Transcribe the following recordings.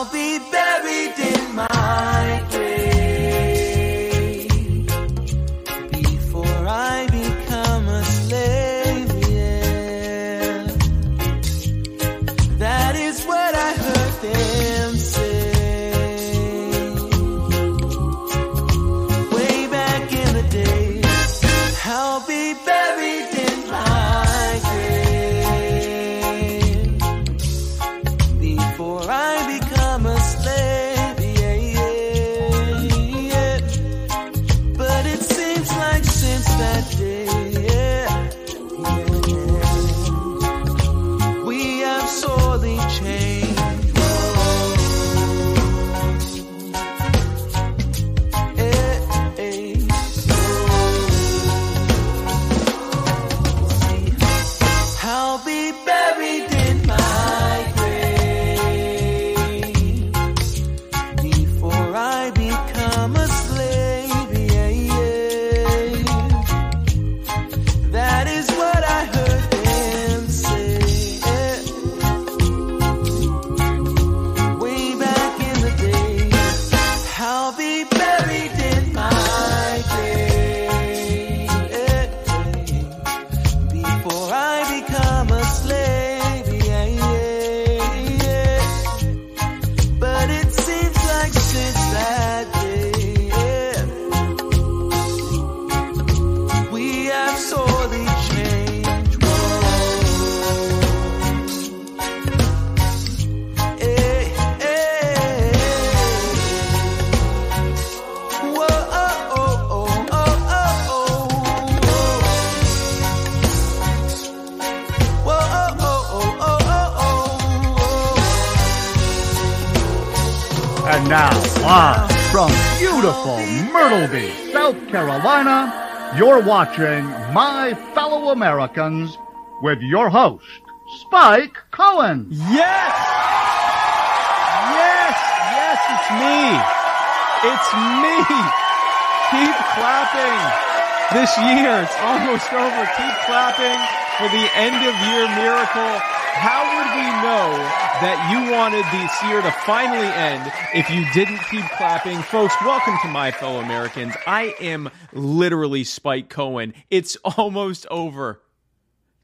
I'll be buried now, live from beautiful Myrtle Beach, South Carolina, you're watching My Fellow Americans with your host, Spike Cohen. Yes! Yes! Yes, it's me! It's me! Keep clapping! This year, it's almost over. Keep clapping for the end of year miracle. How would we know that you wanted this year to finally end if you didn't keep clapping? Folks, welcome to my fellow Americans. I am literally Spike Cohen. It's almost over.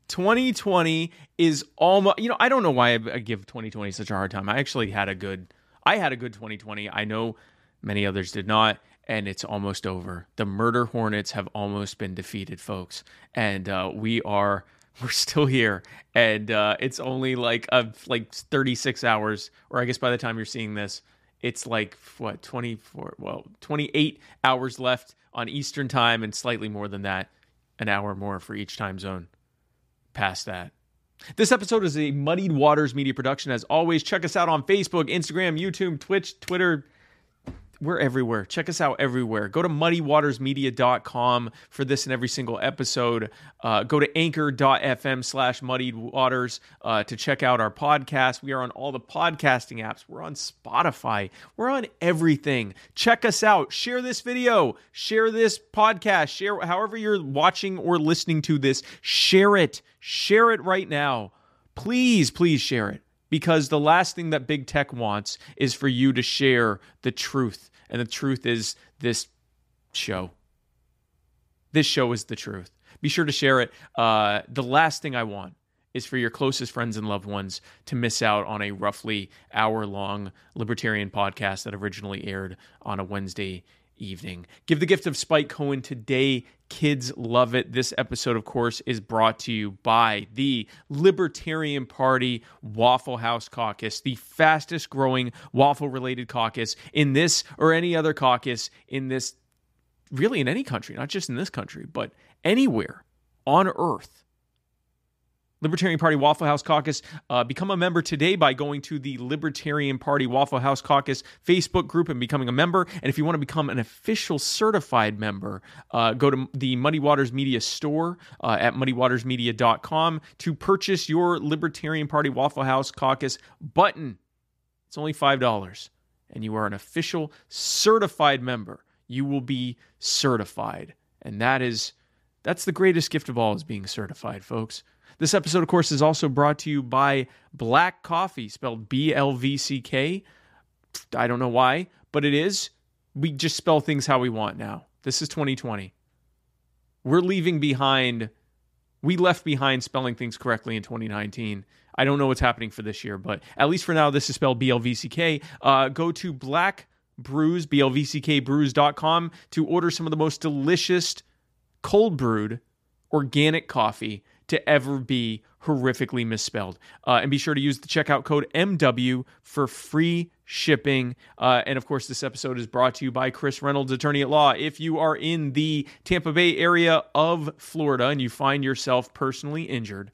2020 is almost you know i don't know why i give 2020 such a hard time i actually had a good i had a good 2020 i know many others did not and it's almost over the murder hornets have almost been defeated folks and uh, we are we're still here and uh, it's only like a like 36 hours or i guess by the time you're seeing this it's like what 24 well 28 hours left on eastern time and slightly more than that an hour more for each time zone past that. This episode is a Muddied Waters media production. As always, check us out on Facebook, Instagram, YouTube, Twitch, Twitter. We're everywhere. Check us out everywhere. Go to muddywatersmedia.com for this and every single episode. Uh, go to anchor.fm slash muddied waters uh, to check out our podcast. We are on all the podcasting apps. We're on Spotify. We're on everything. Check us out. Share this video. Share this podcast. Share however you're watching or listening to this. Share it. Share it right now. Please, please share it because the last thing that big tech wants is for you to share the truth. And the truth is this show. This show is the truth. Be sure to share it. Uh, the last thing I want is for your closest friends and loved ones to miss out on a roughly hour long libertarian podcast that originally aired on a Wednesday evening. Give the gift of Spike Cohen today. Kids love it. This episode, of course, is brought to you by the Libertarian Party Waffle House Caucus, the fastest growing waffle related caucus in this or any other caucus in this, really in any country, not just in this country, but anywhere on earth. Libertarian Party Waffle House Caucus. Uh, become a member today by going to the Libertarian Party Waffle House Caucus Facebook group and becoming a member. And if you want to become an official certified member, uh, go to the Muddy Waters Media store uh, at muddywatersmedia.com to purchase your Libertarian Party Waffle House Caucus button. It's only $5, and you are an official certified member. You will be certified. And that is that's the greatest gift of all is being certified, folks. This episode, of course, is also brought to you by Black Coffee, spelled B L V C K. I don't know why, but it is. We just spell things how we want now. This is 2020. We're leaving behind, we left behind spelling things correctly in 2019. I don't know what's happening for this year, but at least for now, this is spelled B L V C K. Uh, go to Black Brews, blvckbrews.com to order some of the most delicious cold brewed organic coffee to ever be horrifically misspelled. Uh, and be sure to use the checkout code MW for free shipping. Uh, and of course, this episode is brought to you by Chris Reynolds, attorney at law. If you are in the Tampa Bay area of Florida and you find yourself personally injured,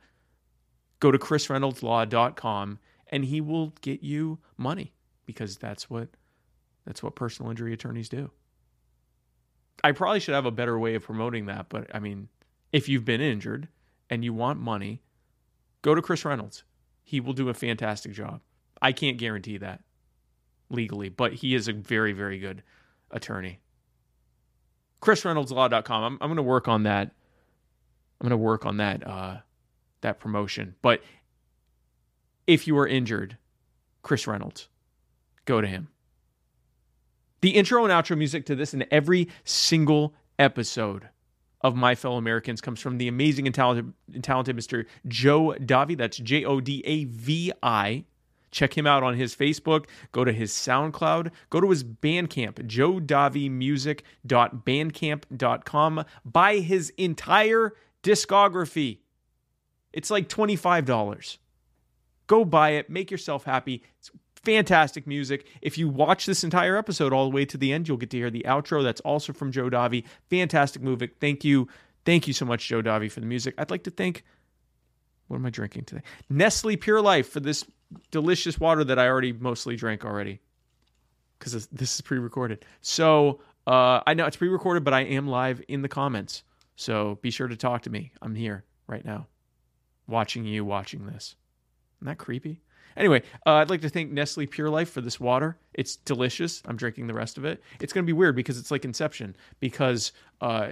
go to chrisreynoldslaw.com and he will get you money because that's what that's what personal injury attorneys do. I probably should have a better way of promoting that, but I mean, if you've been injured and you want money, go to Chris Reynolds. He will do a fantastic job. I can't guarantee that legally, but he is a very, very good attorney. ChrisReynoldsLaw.com. I'm, I'm going to work on that. I'm going to work on that uh, that promotion. But if you are injured, Chris Reynolds, go to him. The intro and outro music to this and every single episode of My Fellow Americans comes from the amazing and talented, and talented Mr. Joe Davi. That's J O D A V I. Check him out on his Facebook. Go to his SoundCloud. Go to his Bandcamp, joedavimusic.bandcamp.com. Buy his entire discography. It's like $25. Go buy it. Make yourself happy. It's fantastic music. If you watch this entire episode all the way to the end, you'll get to hear the outro. That's also from Joe Davi. Fantastic movie. Thank you. Thank you so much, Joe Davi, for the music. I'd like to thank, what am I drinking today? Nestle Pure Life for this delicious water that I already mostly drank already because this is pre recorded. So uh, I know it's pre recorded, but I am live in the comments. So be sure to talk to me. I'm here right now, watching you, watching this. Isn't that creepy? Anyway, uh, I'd like to thank Nestle Pure Life for this water. It's delicious. I'm drinking the rest of it. It's going to be weird because it's like Inception. Because uh,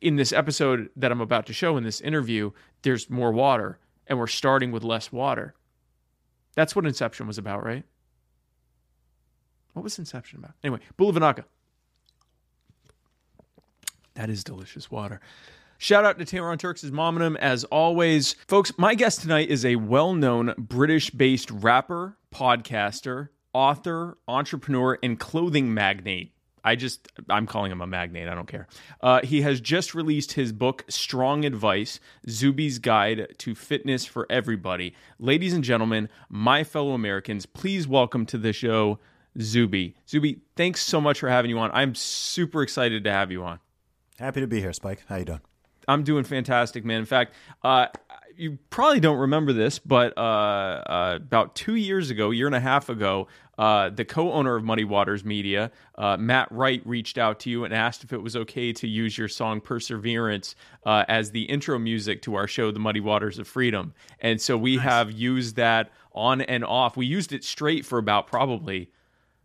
in this episode that I'm about to show in this interview, there's more water, and we're starting with less water. That's what Inception was about, right? What was Inception about? Anyway, Bulavanaka. That is delicious water. Shout out to Tamron Turks' Mominum as always. Folks, my guest tonight is a well known British based rapper, podcaster, author, entrepreneur, and clothing magnate. I just, I'm calling him a magnate. I don't care. Uh, he has just released his book, Strong Advice Zuby's Guide to Fitness for Everybody. Ladies and gentlemen, my fellow Americans, please welcome to the show Zuby. Zuby, thanks so much for having you on. I'm super excited to have you on. Happy to be here, Spike. How you doing? I'm doing fantastic, man. In fact, uh, you probably don't remember this, but uh, uh, about two years ago, year and a half ago, uh, the co-owner of Muddy Waters Media, uh, Matt Wright, reached out to you and asked if it was okay to use your song "Perseverance" uh, as the intro music to our show, "The Muddy Waters of Freedom." And so we nice. have used that on and off. We used it straight for about probably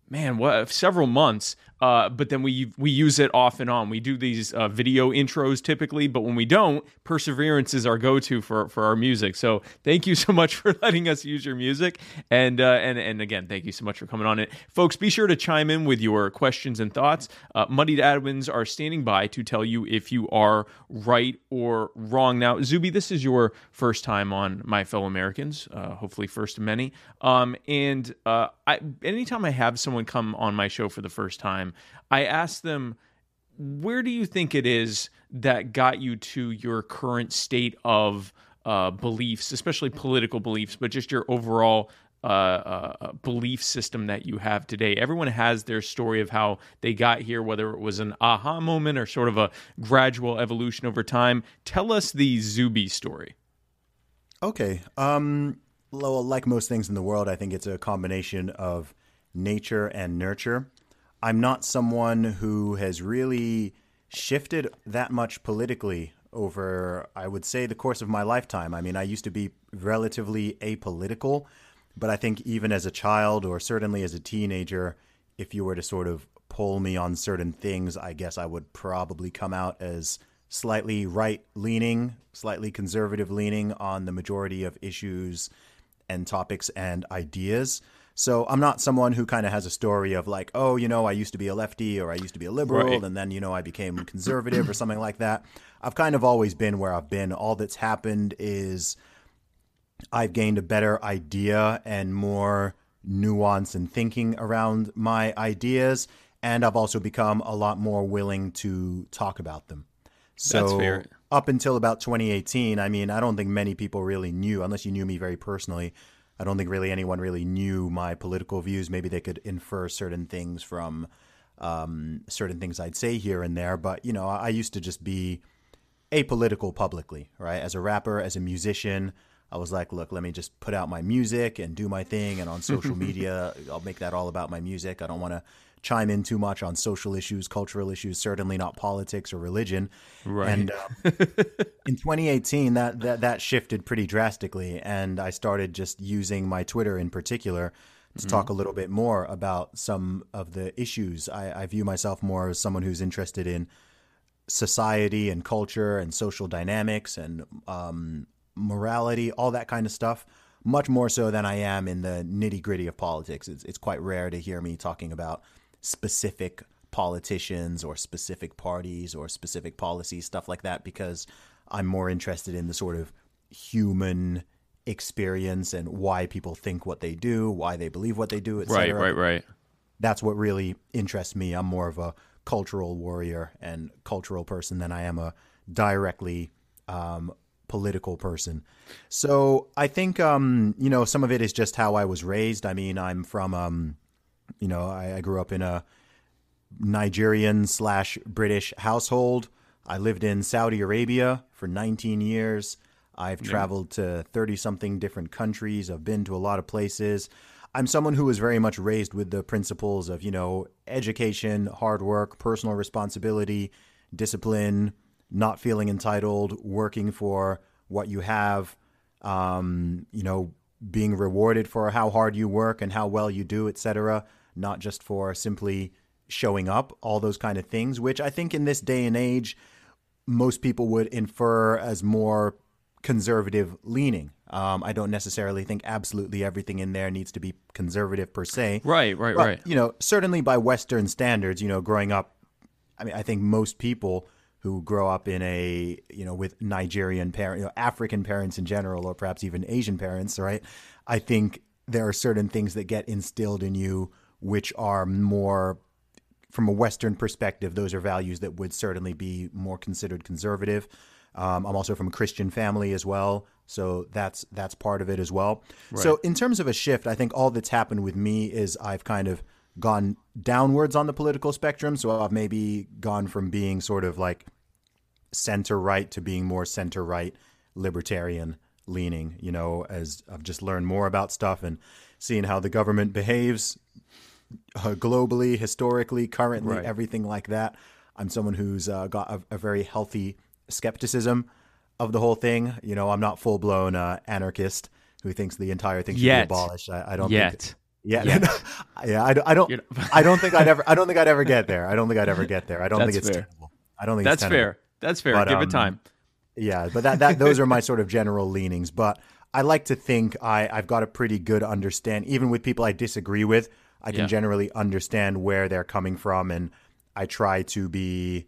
man, what several months. Uh, but then we we use it off and on. We do these uh, video intros typically, but when we don't, Perseverance is our go-to for for our music. So thank you so much for letting us use your music, and uh, and and again, thank you so much for coming on it, folks. Be sure to chime in with your questions and thoughts. Uh, Muddied Admins are standing by to tell you if you are right or wrong. Now, Zuby, this is your first time on My Fellow Americans, uh, hopefully first of many. Um, and uh, I, anytime I have someone come on my show for the first time time, I asked them, where do you think it is that got you to your current state of uh, beliefs, especially political beliefs, but just your overall uh, uh, belief system that you have today. Everyone has their story of how they got here, whether it was an aha moment or sort of a gradual evolution over time. Tell us the Zuby story. Okay. Um, well, like most things in the world, I think it's a combination of nature and nurture. I'm not someone who has really shifted that much politically over, I would say, the course of my lifetime. I mean, I used to be relatively apolitical, but I think even as a child or certainly as a teenager, if you were to sort of pull me on certain things, I guess I would probably come out as slightly right leaning, slightly conservative leaning on the majority of issues and topics and ideas. So I'm not someone who kind of has a story of like, oh, you know, I used to be a lefty or I used to be a liberal Right. and then, you know, I became conservative or something like that. I've kind of always been where I've been. All that's happened is I've gained a better idea and more nuance and thinking around my ideas. And I've also become a lot more willing to talk about them. So That's fair. up until about 2018, I mean, I don't think many people really knew, unless you knew me very personally. I don't think really anyone really knew my political views. Maybe they could infer certain things from um, certain things I'd say here and there. But, you know, I, I used to just be apolitical publicly, right? As a rapper, as a musician, I was like, look, let me just put out my music and do my thing. And on social media, I'll make that all about my music. I don't want to chime in too much on social issues, cultural issues, certainly not politics or religion. Right. And um, in 2018, that, that that shifted pretty drastically, and I started just using my Twitter in particular to talk a little bit more about some of the issues. I, I view myself more as someone who's interested in society and culture and social dynamics and um, morality, all that kind of stuff. Much more so than I am in the nitty gritty of politics. It's, it's quite rare to hear me talking about specific politicians or specific parties or specific policies, stuff like that, because I'm more interested in the sort of human experience and why people think what they do, why they believe what they do, etc. right, right, right. That's what really interests me. I'm more of a cultural warrior and cultural person than I am a directly um, political person. So I think um, you know some of it is just how I was raised. I mean, I'm from um, you know I, I grew up in a Nigerian slash British household. I lived in Saudi Arabia for 19 years. I've traveled to 30 something different countries. I've been to a lot of places. I'm someone who was very much raised with the principles of, you know, education, hard work, personal responsibility, discipline, not feeling entitled, working for what you have, um, you know, being rewarded for how hard you work and how well you do, etc., not just for simply showing up, all those kind of things, which I think in this day and age, most people would infer as more conservative leaning. Um, I don't necessarily think absolutely everything in there needs to be conservative per se. Right, right, But, right. You know, certainly by Western standards, you know, growing up, I mean, I think most people who grow up in a, you know, with Nigerian parents, you know, African parents in general, or perhaps even Asian parents, right? I think there are certain things that get instilled in you which are more from a Western perspective, those are values that would certainly be more considered conservative. Um, I'm also from a Christian family as well, so that's that's part of it as well. So in terms of a shift, I think all that's happened with me is I've kind of gone downwards on the political spectrum. So I've maybe gone from being sort of like center right to being more center right libertarian leaning you know as i've just learned more about stuff and seeing how the government behaves uh, globally historically currently Right. everything like that i'm someone who's uh, got a, a very healthy skepticism of the whole thing you know i'm not full-blown uh, anarchist who thinks the entire thing should Yet. be abolished i, I don't Yet. think yeah, Yet. yeah. I, don't- I don't. I don't think I'd ever. I don't think I'd ever get there. I don't think I'd ever get there. I don't think it's fair. tenable. I don't think That's it's fair. That's fair. But, Give um, it time. Yeah, but that that those are my sort of general leanings. But I like to think I I've got a pretty good understand. Even with people I disagree with, I can Yeah. generally understand where they're coming from, and I try to be,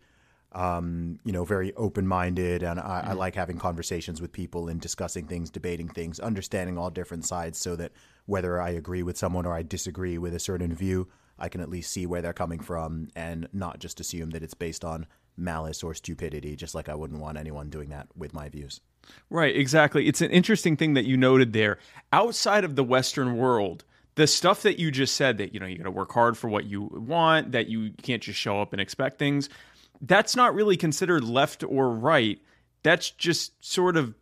um, you know, very open minded, and I, I like having conversations with people and discussing things, debating things, understanding all different sides, so that whether I agree with someone or I disagree with a certain view, I can at least see where they're coming from, and not just assume that it's based on malice or stupidity. Just like I wouldn't want anyone doing that with my views. Right, exactly. It's an interesting thing that you noted there. Outside of the Western world, the stuff that you just said that, you know, you got to work hard for what you want, that you can't just show up and expect things, that's not really considered left or right. That's just sort of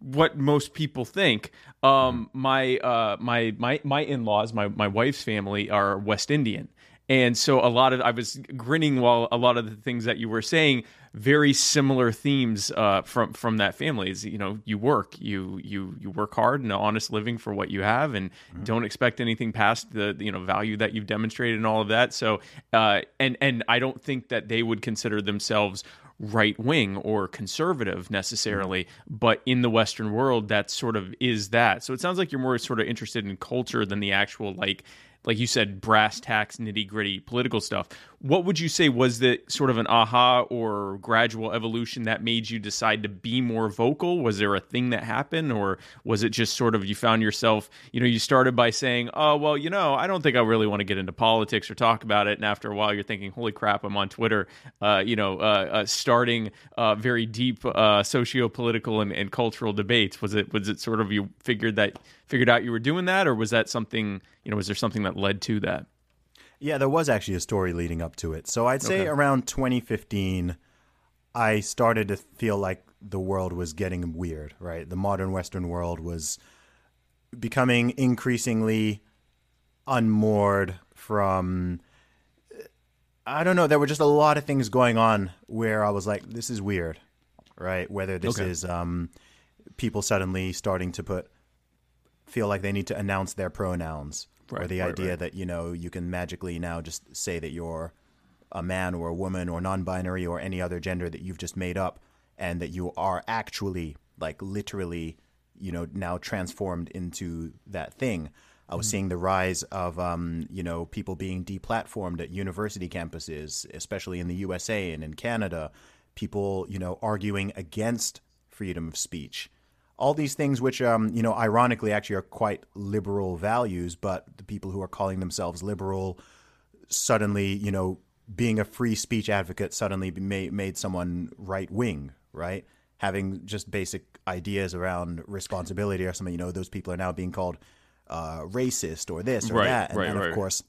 what most people think. Um, my uh, my my my in laws, my my wife's family are West Indian, and so a lot of I was grinning while a lot of the things that you were saying very similar themes uh, from from that family. Is you know you work you you you work hard and an honest living for what you have, and mm-hmm. don't expect anything past the you know value that you've demonstrated and all of that. So uh, and and I don't think that they would consider themselves right wing or conservative necessarily, mm-hmm. but in the Western world, that sort of is that. So it sounds like you're more sort of interested in culture than the actual like like you said, brass tacks, nitty gritty political stuff. What would you say was the sort of an aha or gradual evolution that made you decide to be more vocal? Was there a thing that happened, or was it just sort of you found yourself, you know, you started by saying, oh, well, you know, I don't think I really want to get into politics or talk about it. And after a while, you're thinking, holy crap, I'm on Twitter, uh, you know, uh, uh, starting uh, very deep uh, socio political and, and cultural debates. Was it, was it sort of you figured that, figured out you were doing that, or was that something, you know, was there something that led to that? Yeah, there was actually a story leading up to it. So I'd say okay. around 2015, I started to feel like the world was getting weird, right? The modern Western world was becoming increasingly unmoored from. I don't know. There were just a lot of things going on where I was like, this is weird, right? Whether this okay. is um, people suddenly starting to put, feel like they need to announce their pronouns right, or the right, idea right. that you know you can magically now just say that you're a man or a woman or non-binary or any other gender that you've just made up and that you are actually like literally you know now transformed into that thing i was mm-hmm. seeing the rise of um, you know people being deplatformed at university campuses especially in the usa and in canada people you know arguing against freedom of speech all these things which um, you know ironically actually are quite liberal values but the people who are calling themselves liberal suddenly you know being a free speech advocate suddenly made, made someone right wing right? Having just basic ideas around responsibility or something you know those people are now being called uh, racist or this or right, that. And right, then of right. course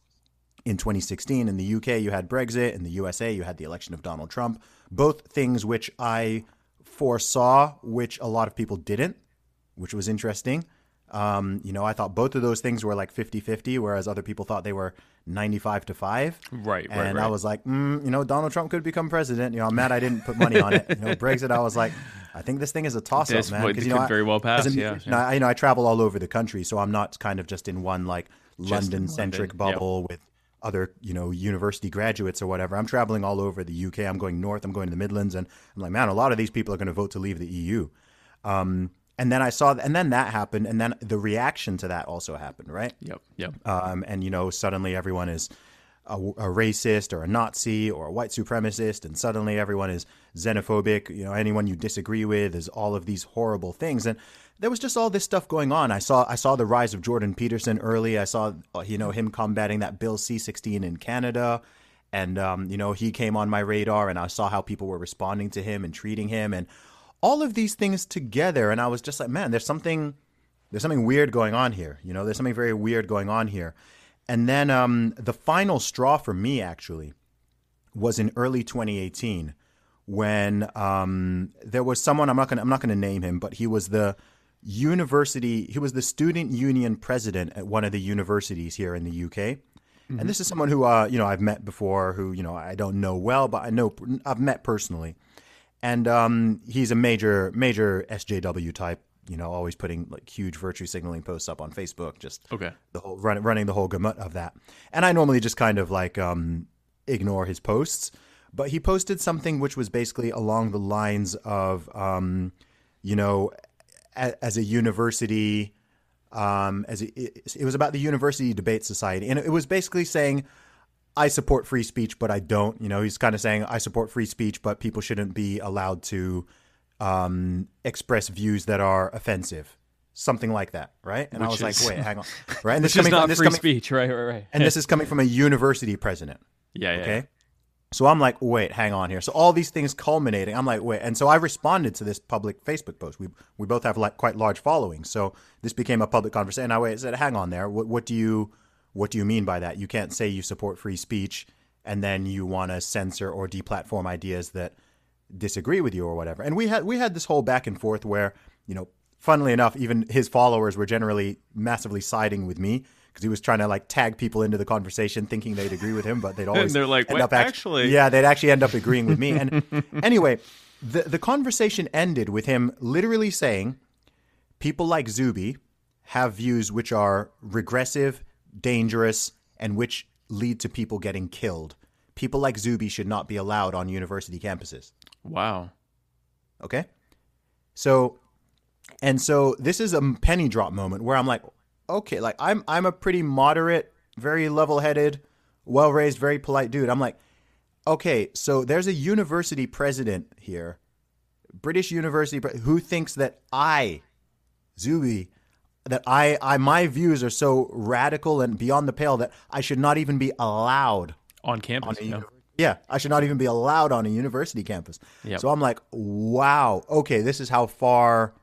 in 2016 in the UK you had Brexit in the USA you had the election of Donald Trump. Both things which I foresaw, which a lot of people didn't, which was interesting. Um, you know, I thought both of those things were like 50 50, whereas other people thought they were 95 to 5. Right, and right, right. I was like, mm, you know, Donald Trump could become president. You know, I'm mad I didn't put money on it. You know, Brexit, I was like, I think this thing is a toss up, man. Because, you know, very well pass. Yeah, yeah. I, you know, I travel all over the country, so I'm not kind of just in one like London centric bubble yep. with other you know university graduates or whatever. I'm traveling all over the uk i'm going north. I'm going to the midlands. And i'm like man a lot of these people are going to vote to leave the eu um, and then I saw, and then that happened, and then the reaction to that also happened, right? Yep, yep. Um, and you know, suddenly everyone is a, a, racist or a Nazi or a white supremacist, and suddenly everyone is xenophobic. You know, anyone you disagree with is all of these horrible things, and there was just all this stuff going on. I saw, I saw the rise of Jordan Peterson early. I saw, you know, him combating that Bill C-16 in Canada. And um, you know he came on my radar, and I saw how people were responding to him and treating him, and all of these things together and i was just like man there's something there's something weird going on here you know there's something very weird going on here and then um, the final straw for me actually was in early 2018 when um, there was someone I'm not gonna I'm not gonna name him, but he was the university he was the student union president at one of the universities here in the UK. Mm-hmm. And this is someone who uh, you know I've met before, who you know I don't know well, but I know I've met personally and um, he's a major major SJW type. You know, always putting like huge virtue signaling posts up on Facebook. Just okay, the whole run, running the whole gamut of that. And I normally just kind of like um, ignore his posts, but he posted something which was basically along the lines of, um, you know, as a university. Um, as it, it was about the University Debate Society, and it was basically saying I support free speech, but I don't. You know, he's kind of saying I support free speech, but people shouldn't be allowed to um, express views that are offensive, something like that, right? And Which I was is, like, wait, hang on, right? And this is not from, free coming, speech, right? Right, right. And this is coming from a university president. Yeah, yeah. Okay. Yeah. So I'm like, wait, hang on here. So all these things culminating, I'm like, wait, and so I responded to this public Facebook post. We we both have like quite large followings, so this became a public conversation. I said, hang on there. What what do you what do you mean by that? You can't say you support free speech and then you want to censor or deplatform ideas that disagree with you or whatever. And we had we had this whole back and forth where, you know, funnily enough, even his followers were generally massively siding with me because he was trying to like tag people into the conversation, thinking they'd agree with him, but they'd always they're like, end "Wait, up act- actually." yeah, they'd actually end up agreeing with me. And anyway, the the conversation ended with him literally saying, "People like Zuby have views which are regressive, dangerous, and which lead to people getting killed. People like Zuby should not be allowed on university campuses." Wow. Okay. So, and so this is a penny drop moment where I'm like, okay, like I'm I'm a pretty moderate, very level-headed, well-raised, very polite dude. I'm like, okay, so there's a university president here, British university who thinks that I, Zuby, that I, I my views are so radical and beyond the pale that I should not even be allowed On campus. a yeah. yeah, I should not even be allowed on a university campus. Yep. So I'm like, wow, okay, this is how far,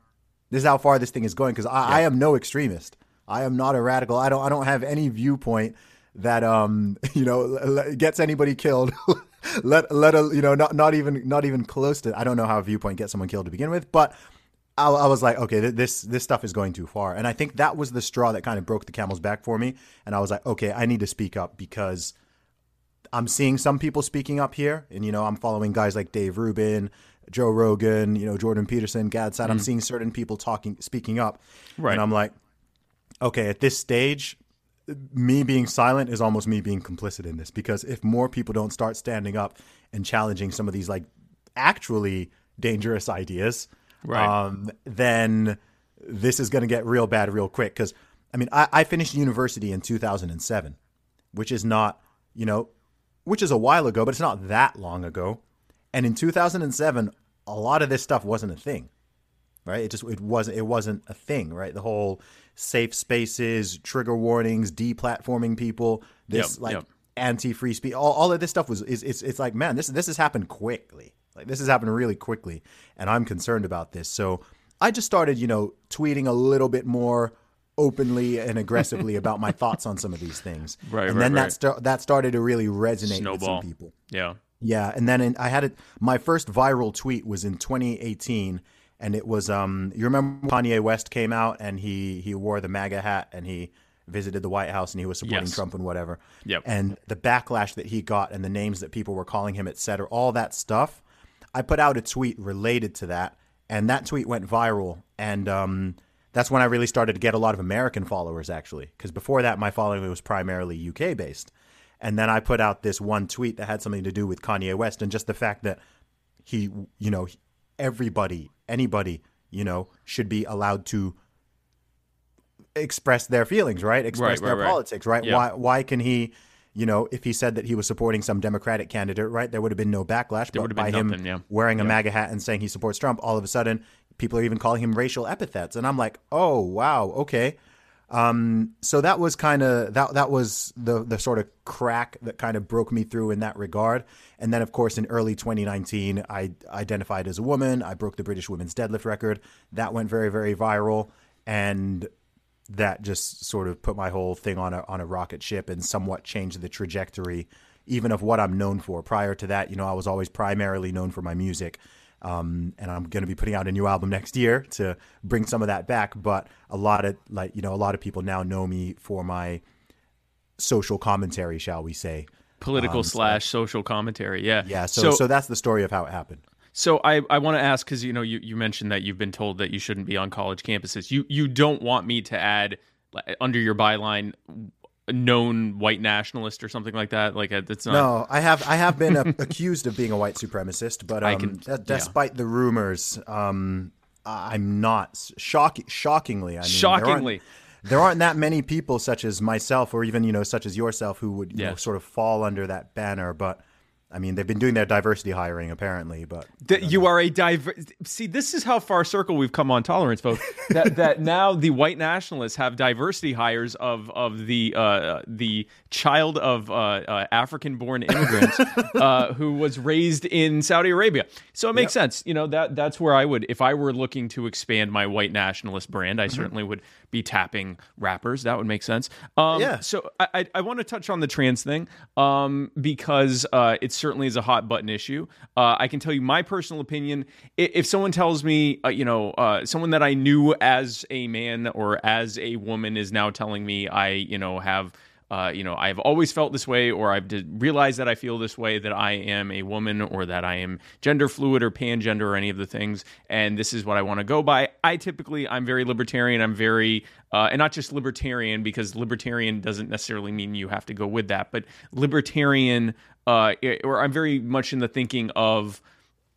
this is how far this thing is going. Because I, I am no extremist. I am not a radical. I don't. I don't have any viewpoint that um you know gets anybody killed. let let a you know not not even not even close to. I don't know how a viewpoint gets someone killed to begin with, but. I, I was like, okay, this this stuff is going too far, and I think that was the straw that kind of broke the camel's back for me. And I was like, okay, I need to speak up because I'm seeing some people speaking up here, and you know, I'm following guys like Dave Rubin, Joe Rogan, you know, Jordan Peterson, Gad Saad. I'm seeing certain people talking, speaking up, Right. and I'm like, okay, at this stage, me being silent is almost me being complicit in this because if more people don't start standing up and challenging some of these like actually dangerous ideas, Right. um, then this is going to get real bad real quick. Because I mean, I, I finished university in 2007, which is not, you know, which is a while ago, but it's not that long ago. And in 2007, a lot of this stuff wasn't a thing right? It just it wasn't it wasn't a thing, right? The whole safe spaces, trigger warnings, deplatforming people, this Yep, like yep. anti-free speech, all, all of this stuff was is it's it's like man, this this has happened quickly. Like this has happened really quickly, and I'm concerned about this. So I just started, you know, tweeting a little bit more openly and aggressively about my thoughts on some of these things. Right, and right, then right. that sta- that started to really resonate with some people. Yeah. Yeah, and then in, I had it. My first viral tweet was in 2018, and it was um. You remember Kanye West came out and he he wore the MAGA hat and he visited the White House and he was supporting Yes. Trump and whatever. Yep. And the backlash that he got and the names that people were calling him, et cetera, all that stuff. I put out a tweet related to that, and that tweet went viral, and um. That's when I really started to get a lot of American followers, actually, because before that, my following was primarily UK based. And then I put out this one tweet that had something to do with Kanye West and just the fact that he, you know, everybody, anybody, you know, should be allowed to express their feelings, right? Express Right, their right, politics, right? Yeah. Why why can he, you know, if he said that he was supporting some Democratic candidate, right, there would have been no backlash. There but by been him yeah. wearing a MAGA hat and saying he supports Trump, all of a sudden people are even calling him racial epithets. And I'm like, oh wow, okay. Um, so that was kind of that that was the the sort of crack that kind of broke me through in that regard. And then of course in early 2019, I identified as a woman. I broke the British women's deadlift record. That went very very viral, and that just sort of put my whole thing on a on a rocket ship and somewhat changed the trajectory even of what I'm known for. Prior to that, you know, I was always primarily known for my music. Um, and I'm going to be putting out a new album next year to bring some of that back. But a lot of like, you know, a lot of people now know me for my social commentary, shall we say? Political slash social commentary. Yeah. Yeah. So, so, that's the story of how it happened. So I, I want to ask because you know you, you mentioned that you've been told that you shouldn't be on college campuses. You you don't want me to add under your byline known white nationalist or something like that. Like it's not. No, I have I have been a, accused of being a white supremacist, but I um, can- yeah. despite the rumors, um, I'm not. Shock, shockingly, I mean, Shockingly. there aren't, there aren't that many people such as myself, or even you know, such as yourself, who would you know, sort of fall under that banner. But I mean, they've been doing their diversity hiring apparently, but you are a diver. See, this is how far circle we've come on tolerance, folks. that that now the white nationalists have diversity hires of of the uh, the child of uh, uh, African born immigrants uh, who was raised in Saudi Arabia. So it makes sense. You know that that's where I would if I were looking to expand my white nationalist brand. I certainly would be tapping rappers. That would make sense. Um, Yeah. So I I, I want to touch on the trans thing um, because uh, it's certainly is a hot button issue. Uh, I can tell you my personal opinion. If, if someone tells me, uh, you know, uh, someone that I knew as a man or as a woman is now telling me I, you know, have uh, you know, I've always felt this way, or I've realized that I feel this way, that I am a woman, or that I am gender fluid or pangender, or any of the things, and this is what I want to go by. I typically, I'm very libertarian. I'm very, uh, and not just libertarian, because libertarian doesn't necessarily mean you have to go with that, but libertarian, uh, or I'm very much in the thinking of,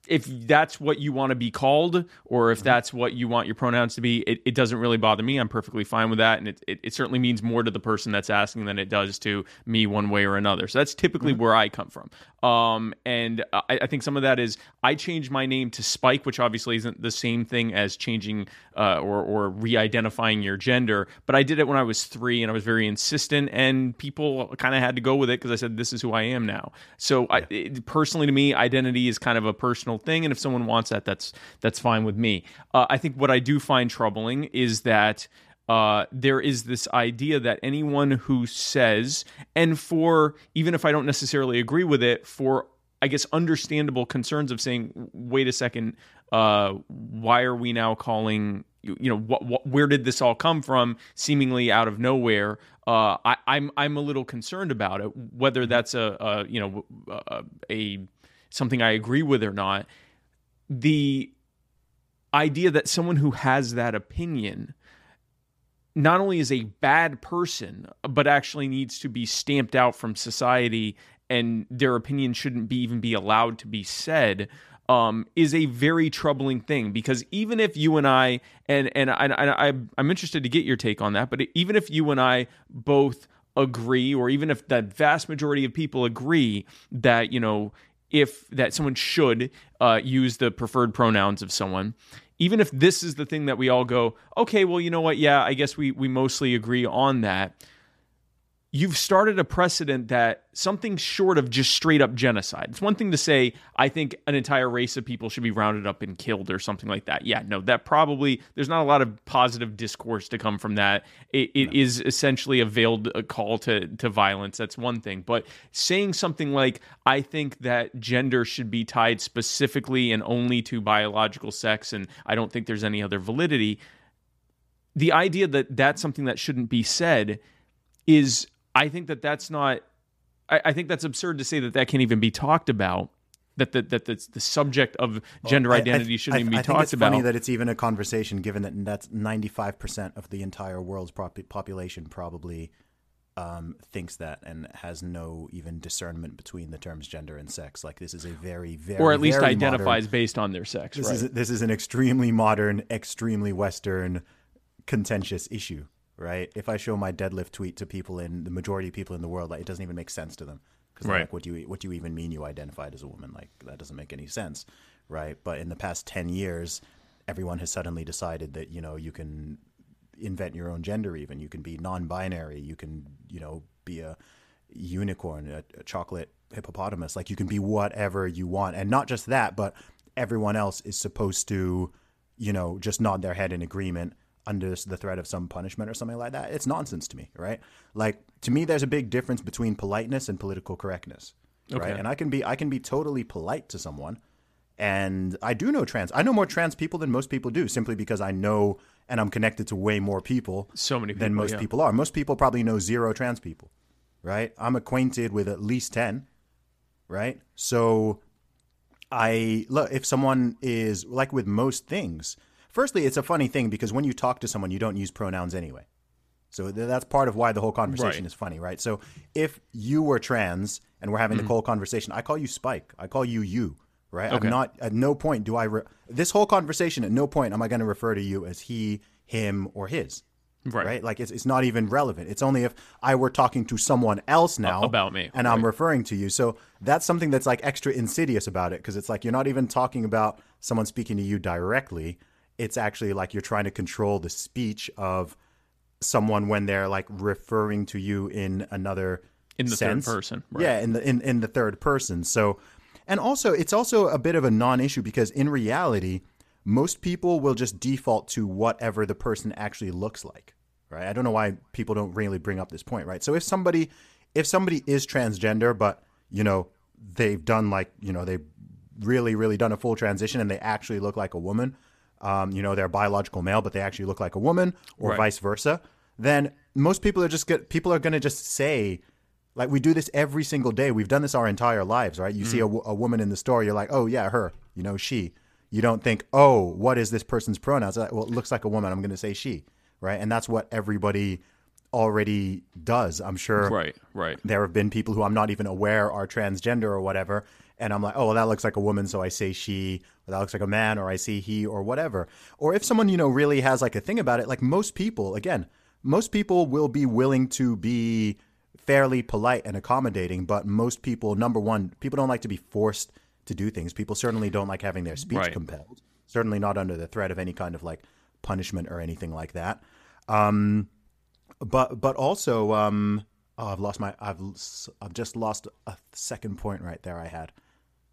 if that's what you want to be called or if mm-hmm. that's what you want your pronouns to be it, it doesn't really bother me. I'm perfectly fine with that and it, it, it, certainly means more to the person that's asking than it does to me one way or another. So that's typically mm-hmm. where i come from. Um, and I, I, think some of that is i changed my name to spike which obviously isn't the same thing as changing uh, or, or re-identifying your gender but i did it when i was three and i was very insistent and people kind of had to go with it because i said this is who i am now. So I, personally to me identity is kind of a personal personal thing, and if someone wants that, that's that's fine with me. Uh, I think what I do find troubling is that. Uh, there is this idea that anyone who says, and for even if I don't necessarily agree with it, for I guess understandable concerns of saying, wait a second, uh, why are we now calling you, you know what, what, where did this all come from seemingly out of nowhere uh, I, am I'm, I'm a little concerned about it whether that's a, a you know a, a something I agree with or not, the idea that someone who has that opinion not only is a bad person, but actually needs to be stamped out from society and their opinion shouldn't be even be allowed to be said um, is a very troubling thing. Because even if you and I and and I, I, I'm interested to get your take on that, but even if you and I both agree, or even if the vast majority of people agree that you know if that someone should uh, use the preferred pronouns of someone. Even if this is the thing that we all go okay well you know what? Yeah i guess we we mostly agree on that you've started a precedent that something short of just straight up genocide. It's one thing to say, I think an entire race of people should be rounded up and killed or something like that. Yeah, no, that probably, there's not a lot of positive discourse to come from that. It, it no. is essentially a veiled uh, call to, to violence. That's one thing. But saying something like, I think that gender should be tied specifically and only to biological sex, and I don't think there's any other validity. The idea that that's something that shouldn't be said is I think that that's not. I, I, think that's absurd to say that that can't even be talked about. That the, that the, the subject of gender well, I, identity shouldn't I, even be I talked think it's about. Funny that it's even a conversation, given that that's ninety five percent of the entire world's population probably um, thinks that and has no even discernment between the terms gender and sex. Like this is a very, very, or at least identifies modern, based on their sex. This right? is this is an extremely modern, extremely Western, contentious issue right? If I show my deadlift tweet to people in the majority of people in the world, like it doesn't even make sense to them because right. like, what do you what do you even mean you identified as a woman? Like that doesn't make any sense, right? But in the past ten years, everyone has suddenly decided that you know you can invent your own gender. Even you can be non-binary. You can you know be a unicorn, a, a chocolate hippopotamus. Like you can be whatever you want, and not just that, but everyone else is supposed to you know just nod their head in agreement under the threat of some punishment or something like that. It's nonsense to me, right? Like to me, there's a big difference between politeness and political correctness, okay. right? And I can be I can be totally polite to someone, and I do know trans. I know more trans people than most people do, simply because I know and I'm connected to way more people. So many people, than most yeah. people are. Most people probably know zero trans people, right? I'm acquainted with at least ten, right? So. I look if someone is like with most things, Firstly, it's a funny thing because when you talk to someone, you don't use pronouns anyway. So that's part of why the whole conversation right. is funny, right? So if you were trans and we're having mm-hmm. the whole conversation, I call you Spike. I call you you, right? Okay. I'm not at no point do I re- this whole conversation at no point am I going to refer to you as he, him, or his. Right. right. Like it's, it's not even relevant. It's only if I were talking to someone else now about me and right. I'm referring to you. So that's something that's like extra insidious about it because it's like you're not even talking about someone speaking to you directly it's actually like you're trying to control the speech of someone when they're like referring to you in another in the sense. third person. Right. Yeah, in the in, in the third person. So and also it's also a bit of a non-issue because in reality most people will just default to whatever the person actually looks like, right? I don't know why people don't really bring up this point, right? So if somebody if somebody is transgender but, you know, they've done like you know they've really really done a full transition and they actually look like a woman. Um, you know, they're biological male, but they actually look like a woman, or Right. vice versa. Then most people are just get people are going to just say. Like we do this every single day. We've done this our entire lives, right? You see a, a woman in the store, you're like, oh yeah, her. You know, she. You don't think, oh, what is this person's pronouns? Like, well, it looks like a woman. I'm going to say she, right? And that's what everybody already does. I'm sure Right, right. there have been people who I'm not even aware are transgender or whatever, and I'm like, oh, well, that looks like a woman, so I say she, or that looks like a man, or I say he, or whatever. Or if someone, you know, really has like a thing about it, like most people, again, most people will be willing to be fairly polite and accommodating, but most people, number one, people don't like to be forced to do things. People certainly don't like having their speech Right. compelled. Certainly not under the threat of any kind of like punishment or anything like that. Um, but but also um oh i've lost my i've I've just lost a second point right there i had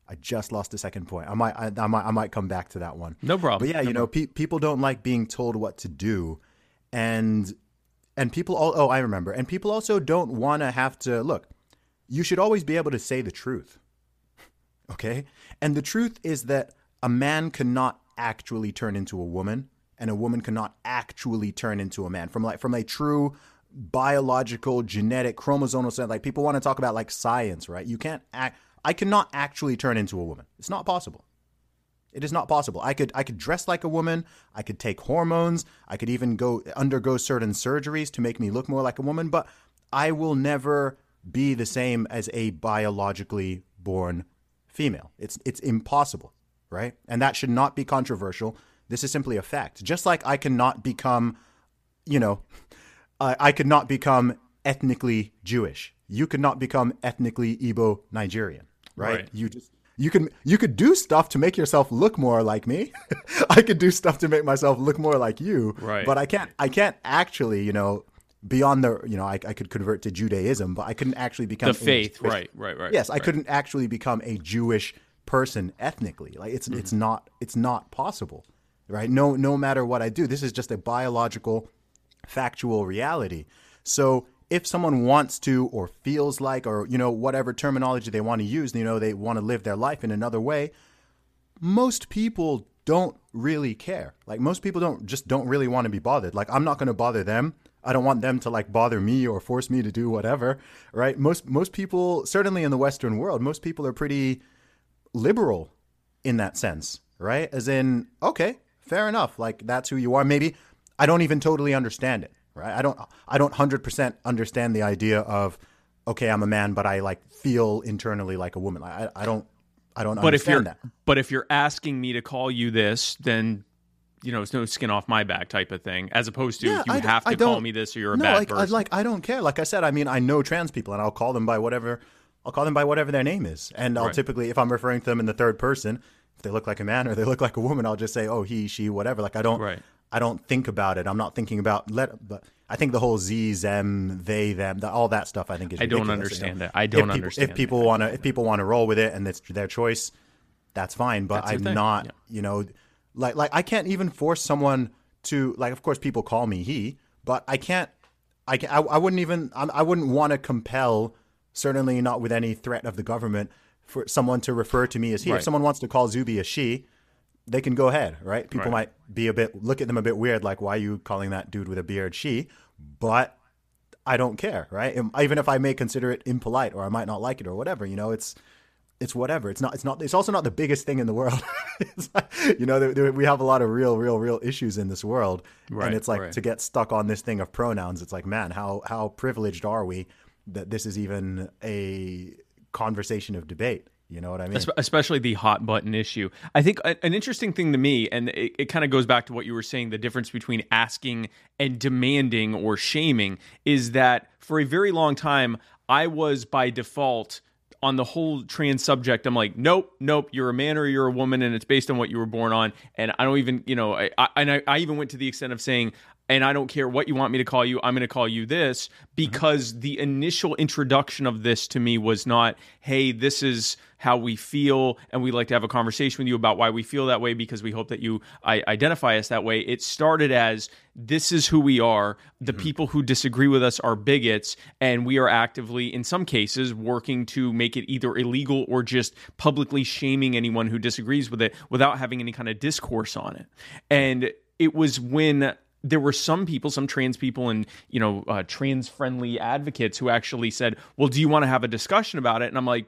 i just lost a second point. I might i, I might i might come back to that one. No problem. but yeah you know pe- people don't like being told what to do. And and people all oh i remember. And people also don't want to have to look you should always be able to say the truth okay? And the truth is that a man cannot actually turn into a woman and a woman cannot actually turn into a man. From like from a true biological genetic chromosomal sense like people want to talk about like science right? You can't act i cannot actually turn into a woman it's not possible it is not possible. I could I could dress like a woman. I could take hormones. I could even go undergo certain surgeries to make me look more like a woman, but I will never be the same as a biologically born female. It's it's impossible, right? And that should not be controversial. This is simply a fact. Just like I cannot become, you know, I, I could not become ethnically Jewish. You could not become ethnically Igbo Nigerian, right? Right. You just you can you could do stuff to make yourself look more like me. I could do stuff to make myself look more like you. Right. But I can't I can't actually, you know, beyond the you know, I, I could convert to Judaism, but I couldn't actually become the faith, Jewish- right, right, right. Yes, I right. couldn't actually become a Jewish person ethnically. Like it's it's Mm-hmm. not it's not possible. Right? No no matter what I do, this is just a biological factual reality. So if someone wants to or feels like or you know whatever terminology they want to use, you know they want to live their life in another way, most people don't really care. Like most people don't just don't really want to be bothered. Like I'm not going to bother them. I don't want them to like bother me or force me to do whatever, right? Most most people certainly in the western world, most people are pretty liberal in that sense, right? As in, okay, fair enough. Like that's who you are. Maybe I don't even totally understand it, right? I don't I don't 100% understand the idea of okay, I'm a man but I like feel internally like a woman. I I don't I don't But if you're that. but if you're asking me to call you this, then you know it's no skin off my back type of thing, as opposed to Yeah, you I- have to call me this or you're a no, bad like, I, person. like I don't care. Like I said, I mean, I know trans people, and I'll call them by whatever I'll call them by whatever their name is, and I'll Right. typically, if I'm referring to them in the third person, if they look like a man or they look like a woman, I'll just say, oh, he, she, whatever. Like I don't, Right. I don't think about it. I'm not thinking about let, but I think the whole z, them, they, them, the, all that stuff. I think is I don't ridiculous, you understand know? that. I don't if people, understand If people want to, if people want to roll with it and it's their choice, that's fine. But That's I'm not, yeah. you know, like like I can't even force someone to like. Of course, people call me he, but I can't. I can, I, I wouldn't even. I, I wouldn't want to compel. Certainly not with any threat of the government for someone to refer to me as he. Right. If someone wants to call Zuby a she, they can go ahead, right? People Right. might be a bit look at them a bit weird, like why are you calling that dude with a beard she? But I don't care, right? Even if I may consider it impolite or I might not like it or whatever, you know, it's it's whatever. It's not. It's not. It's also not the biggest thing in the world. It's like, you know, there, there, we have a lot of real, real, real issues in this world, Right, and it's like right. to get stuck on this thing of pronouns. It's like, man, how how privileged are we that this is even a conversation of debate? You know what I mean? Especially the hot button issue. I think an interesting thing to me, and it, it kind of goes back to what you were saying the difference between asking and demanding or shaming is that for a very long time, I was by default on the whole trans subject. I'm like, nope, nope, you're a man or you're a woman, and it's based on what you were born on. And I don't even, you know, I, I, I even went to the extent of saying, and I don't care what you want me to call you. I'm going to call you this because Mm-hmm. the initial introduction of this to me was not, hey, this is how we feel, and we'd like to have a conversation with you about why we feel that way because we hope that you I, identify us that way. It started as this is who we are. The Mm-hmm. people who disagree with us are bigots, and we are actively, in some cases, working to make it either illegal or just publicly shaming anyone who disagrees with it without having any kind of discourse on it. And it was when there were some people, some trans people, and you know, uh, trans-friendly advocates who actually said, "Well, do you want to have a discussion about it?" And I'm like,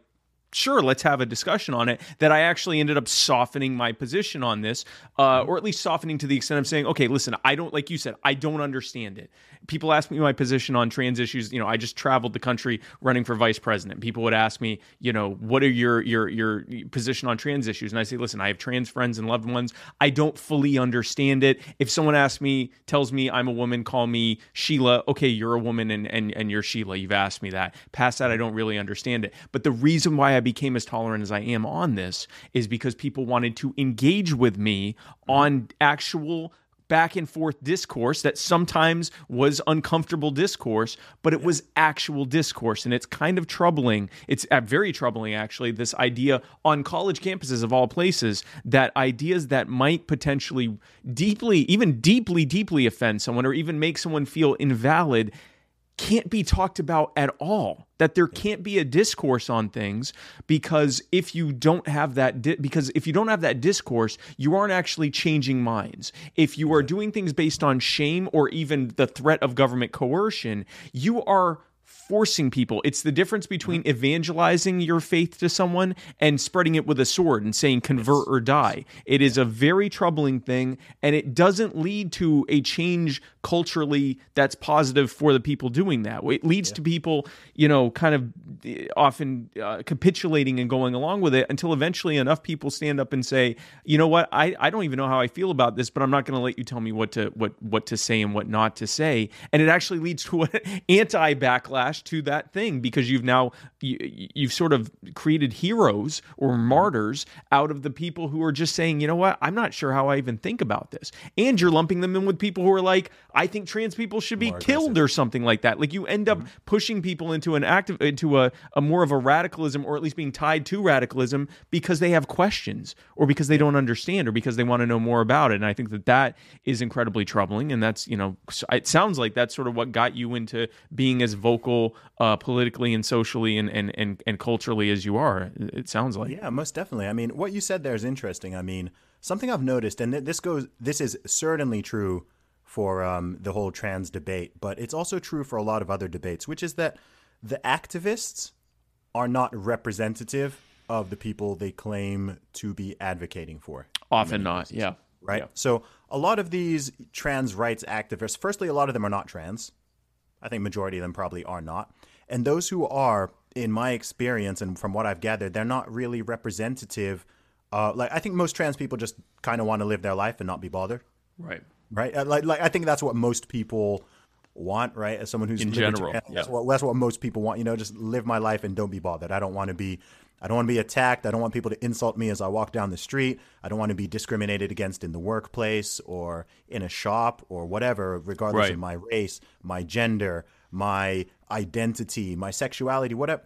sure, let's have a discussion on it. That I actually ended up softening my position on this, uh, or at least softening to the extent of saying, okay, listen, I don't, like you said, I don't understand it. People ask me my position on trans issues. You know, I just traveled the country running for vice president. People would ask me, you know, what are your your your position on trans issues? And I say, listen, I have trans friends and loved ones. I don't fully understand it. If someone asks me, tells me I'm a woman, call me Sheila. Okay, you're a woman and and and you're Sheila. You've asked me that. Past that, I don't really understand it. But the reason why I became as tolerant as I am on this is because people wanted to engage with me on actual back and forth discourse that sometimes was uncomfortable discourse, but it was actual discourse. And it's kind of troubling. It's uh, very troubling, actually, this idea on college campuses of all places that ideas that might potentially deeply, even deeply, deeply offend someone or even make someone feel invalid can't be talked about at all that there can't be a discourse on things because if you don't have that di- because if you don't have that discourse you aren't actually changing minds. If you are doing things based on shame or even the threat of government coercion you are forcing people. It's the difference between evangelizing your faith to someone and spreading it with a sword and saying convert or die. It is a very troubling thing and it doesn't lead to a change culturally that's positive for the people doing that. It leads to people, you know, kind of uh, often uh, capitulating and going along with it until eventually enough people stand up and say, "You know what? I, I don't even know how I feel about this, but I'm not going to let you tell me what to what what to say and what not to say." And it actually leads to an anti backlash to that thing because you've now you, you've sort of created heroes or martyrs out of the people who are just saying, "You know what? I'm not sure how I even think about this." And you're lumping them in with people who are like, "I think trans people should be killed or something like that." Like you end up mm-hmm. pushing people into an active into a, a more of a radicalism or at least being tied to radicalism because they have questions or because they don't understand or because they want to know more about it. And I think that that is incredibly troubling. And that's you know it sounds like that's sort of what got you into being as vocal uh, politically and socially and, and and and culturally as you are. It sounds like Yeah, most definitely. I mean, what you said there is interesting. I mean, something I've noticed, and th- this goes, this is certainly true for um, the whole trans debate, but it's also true for a lot of other debates, which is that the activists are not representative of the people they claim to be advocating for. often not. Yeah. Right. So a lot of these trans rights activists, firstly, a lot of them are not trans. I think majority of them probably are not. And those who are, in my experience and from what I've gathered, they're not really representative. Uh, like I think most trans people just kind of want to live their life and not be bothered, Right. right? Uh, Like, like I think that's what most people want, right? As someone who's In general, that's, yeah. what, that's what most people want. You know, just live my life and don't be bothered. I don't want to be. I don't want to be attacked. I don't want people to insult me as I walk down the street. I don't want to be discriminated against in the workplace or in a shop or whatever, regardless Right. of my race, my gender, my identity, my sexuality, whatever.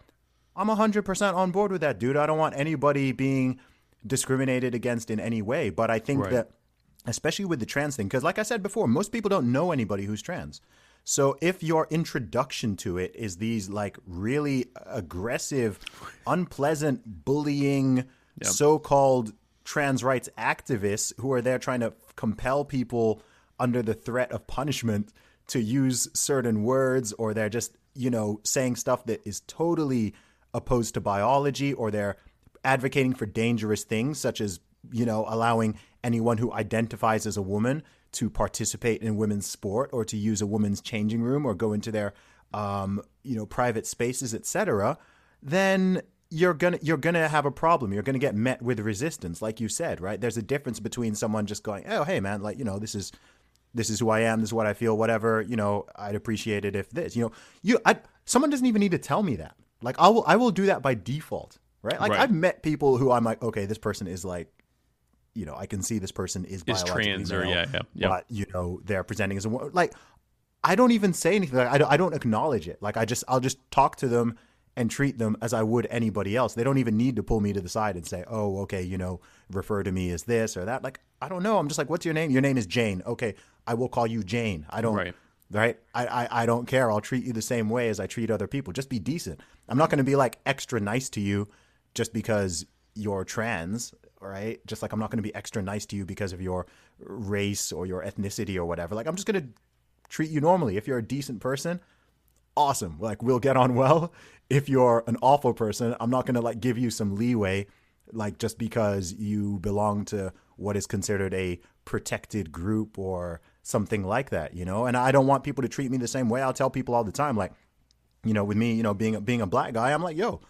I'm 100% on board with that, dude. I don't want anybody being discriminated against in any way. But I think Right. that, especially with the trans thing, because like I said before, most people don't know anybody who's trans. So if your introduction to it is these like really aggressive, unpleasant, bullying, so-called trans rights activists who are there trying to compel people under the threat of punishment to use certain words or they're just, you know, saying stuff that is totally opposed to biology or they're advocating for dangerous things such as, you know, allowing anyone who identifies as a woman to participate in women's sport or to use a woman's changing room or go into their um, you know private spaces etc then you're gonna you're gonna have a problem. You're gonna get met with resistance like you said right? There's a difference between someone just going oh hey man like you know this is this is who I am this is what I feel whatever you know I'd appreciate it if this you know? You I someone doesn't even need to tell me that. Like I will I will do that by default right? Like Right. I've met people who I'm like okay this person is like you know, I can see this person is Is trans or- male, yeah, yeah, yeah. but you know, they're presenting as a wo- like. I don't even say anything. Like, I don't, I don't acknowledge it. Like I just I'll just talk to them and treat them as I would anybody else. They don't even need to pull me to the side and say, "Oh, okay, you know, refer to me as this or that." Like I don't know. I'm just like, "What's your name?" Your name is Jane. Okay, I will call you Jane. I don't Right. right? I, I, I don't care. I'll treat you the same way as I treat other people. Just be decent. I'm not going to be like extra nice to you just because you're trans, right? Just like I'm not going to be extra nice to you because of your race or your ethnicity or whatever. Like I'm just going to treat you normally. If you're a decent person, awesome. Like we'll get on well. If you're an awful person, I'm not going to like give you some leeway like just because you belong to what is considered a protected group or something like that, you know? And I don't want people to treat me the same way. I'll tell people all the time like, you know, with me, you know, being a, being a black guy, I'm like, yo,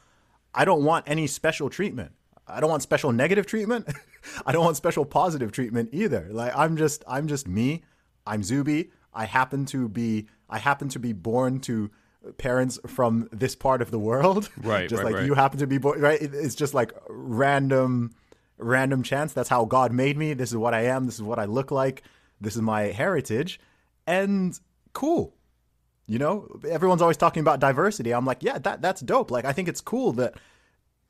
I don't want any special treatment. I don't want special negative treatment. I don't want special positive treatment either. Like I'm just I'm just me. I'm Zuby. I happen to be I happen to be born to parents from this part of the world. Right, just right, like right. you happen to be born right. It- It's just like random random chance. That's how God made me. This is what I am. This is what I look like. This is my heritage. And cool. You know, everyone's always talking about diversity. I'm like, yeah, that that's dope. Like I think it's cool that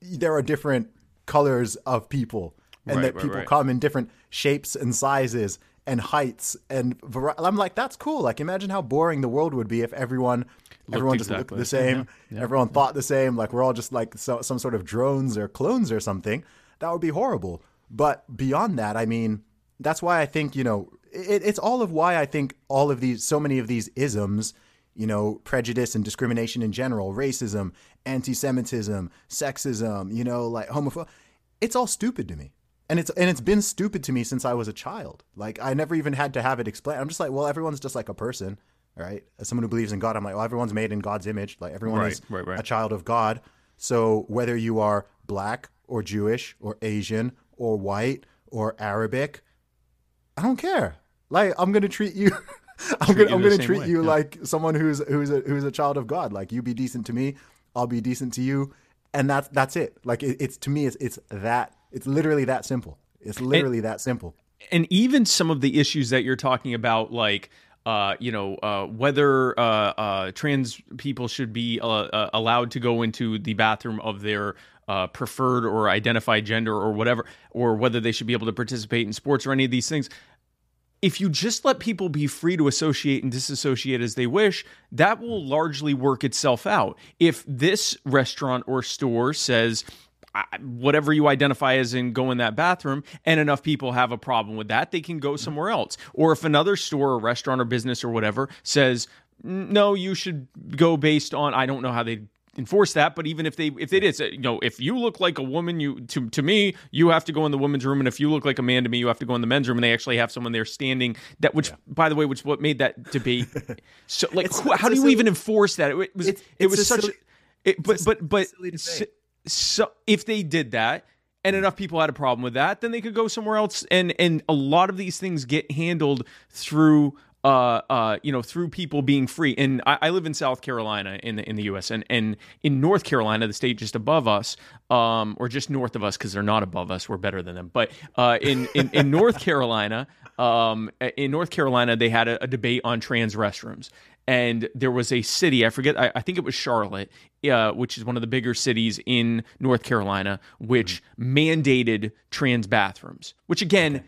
there are different colors of people and Right, that right, people right. come in different shapes and sizes and heights and vari- I'm like that's cool like imagine how boring the world would be if everyone everyone just looked the same. same everyone thought the same like we're all just like so, some sort of drones or clones or something that would be horrible but beyond that I mean that's why I think you know it, it's all of why I think all of these so many of these isms you know, prejudice and discrimination in general, racism, anti-Semitism, sexism, you know, like homophobia. It's all stupid to me. And it's and it's been stupid to me since I was a child. Like I never even had to have it explained. I'm just like, well, everyone's just like a person, right? As someone who believes in God, I'm like, well, everyone's made in God's image. Like everyone Right, is right, right. a child of God. So whether you are black or Jewish or Asian or white or Arabic, I don't care. Like I'm gonna treat you. I'm gonna I'm gonna treat way, you yeah. like someone who's who's a who's a child of God. Like you be decent to me, I'll be decent to you, and that's that's it. Like it, it's to me, it's it's that it's literally that simple. It's literally that simple. and even some of the issues that you're talking about, like uh, you know uh, whether uh, uh, trans people should be uh, uh, allowed to go into the bathroom of their uh, preferred or identified gender or whatever, or whether they should be able to participate in sports or any of these things. If you just let people be free to associate and disassociate as they wish, that will largely work itself out. If this restaurant or store says, whatever you identify as in go in that bathroom and enough people have a problem with that they can go somewhere else or if another store or restaurant or business or whatever says no you should go based on i don't know how they enforce that but even if they if they did say you know if you look like a woman you to, to me you have to go in the women's room and if you look like a man to me you have to go in the men's room and they actually have someone there standing that which by the way which what made that debate so like It's- who- how do you silly- even enforce that? It was It's- it was a such silly- it, but but but so, so if they did that and mm. enough people had a problem with that, then they could go somewhere else. And and a lot of these things get handled through uh uh you know through people being free. And I, I live in South Carolina in the in the U.S. and and in North Carolina, the state just above us, um or just north of us because they're not above us, we're better than them. But uh in in, in North Carolina, um in North Carolina, they had a, a debate on trans restrooms and there was a city i forget i, I think it was charlotte uh, which is one of the bigger cities in north carolina which mandated trans bathrooms which again n-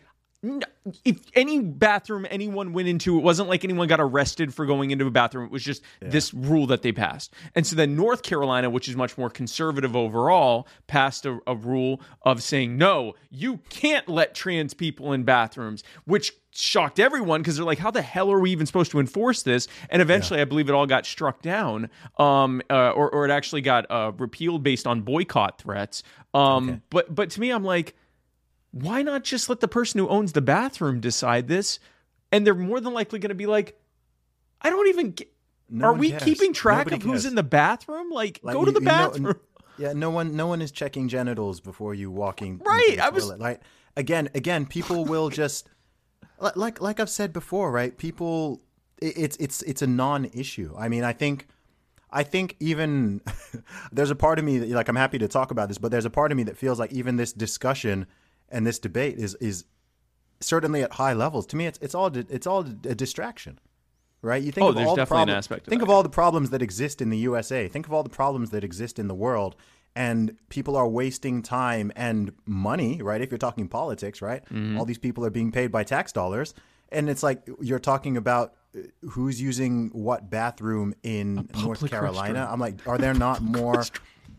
if any bathroom anyone went into it wasn't like anyone got arrested for going into a bathroom. It was just this rule that they passed. And so then north carolina which is much more conservative overall passed a, a rule of saying no you can't let trans people in bathrooms which shocked everyone because they're like, how the hell are we even supposed to enforce this? And eventually, I believe it all got struck down, um, uh, or or it actually got uh, repealed based on boycott threats. Um, but but to me, I'm like, why not just let the person who owns the bathroom decide this? And they're more than likely going to be like, I don't even. Get, No are we cares. keeping track Nobody of who's in the bathroom? Like, Like, go to the you know- bathroom. yeah, no one, no one is checking genitals before you walking. into Right, the I was- like again, again, people will just like like I've said before, right? People, it- it's it's it's a non-issue. I mean, I think. I think even there's a part of me that like I'm happy to talk about this, but there's a part of me that feels like even this discussion and this debate is is certainly at high levels. To me, it's it's all it's all a distraction, right? You think Oh, of there's all the definitely an aspect of Think that, of all the problems that exist in the USA. Think of all the problems that exist in the world, and people are wasting time and money, right? If you're talking politics, right? Mm-hmm. All these people are being paid by tax dollars, and it's like you're talking about uh, who's using what bathroom in North Carolina. restroom. I'm like, are there not more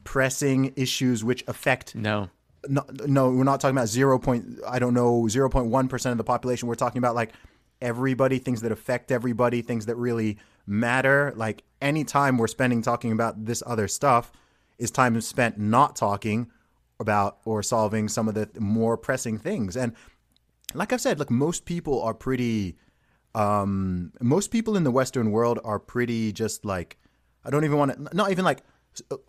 pressing issues which affect No. No, no, we're not talking about zero point. I don't know, zero point one percent of the population. We're talking about like everybody, things that affect everybody, things that really matter. Like any time we're spending talking about this other stuff is time spent not talking about or solving some of the more pressing things. And like I've said, look, most people are pretty. Um, most people in the Western world are pretty just like I don't even want to. Not even like.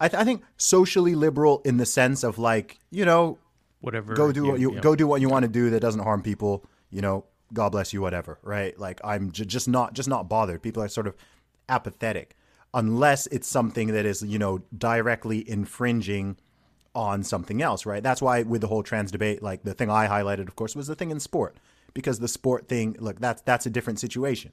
I, th- I think socially liberal in the sense of like you know Whatever. go do what you yeah. go do what you want to do that doesn't harm people. You know, God bless you, whatever. Right? Like I'm j- just not just not bothered. People are sort of apathetic unless it's something that is you know directly infringing on something else. Right? That's why with the whole trans debate, like the thing I highlighted, of course, was the thing in sport because the sport thing. Look, that's that's a different situation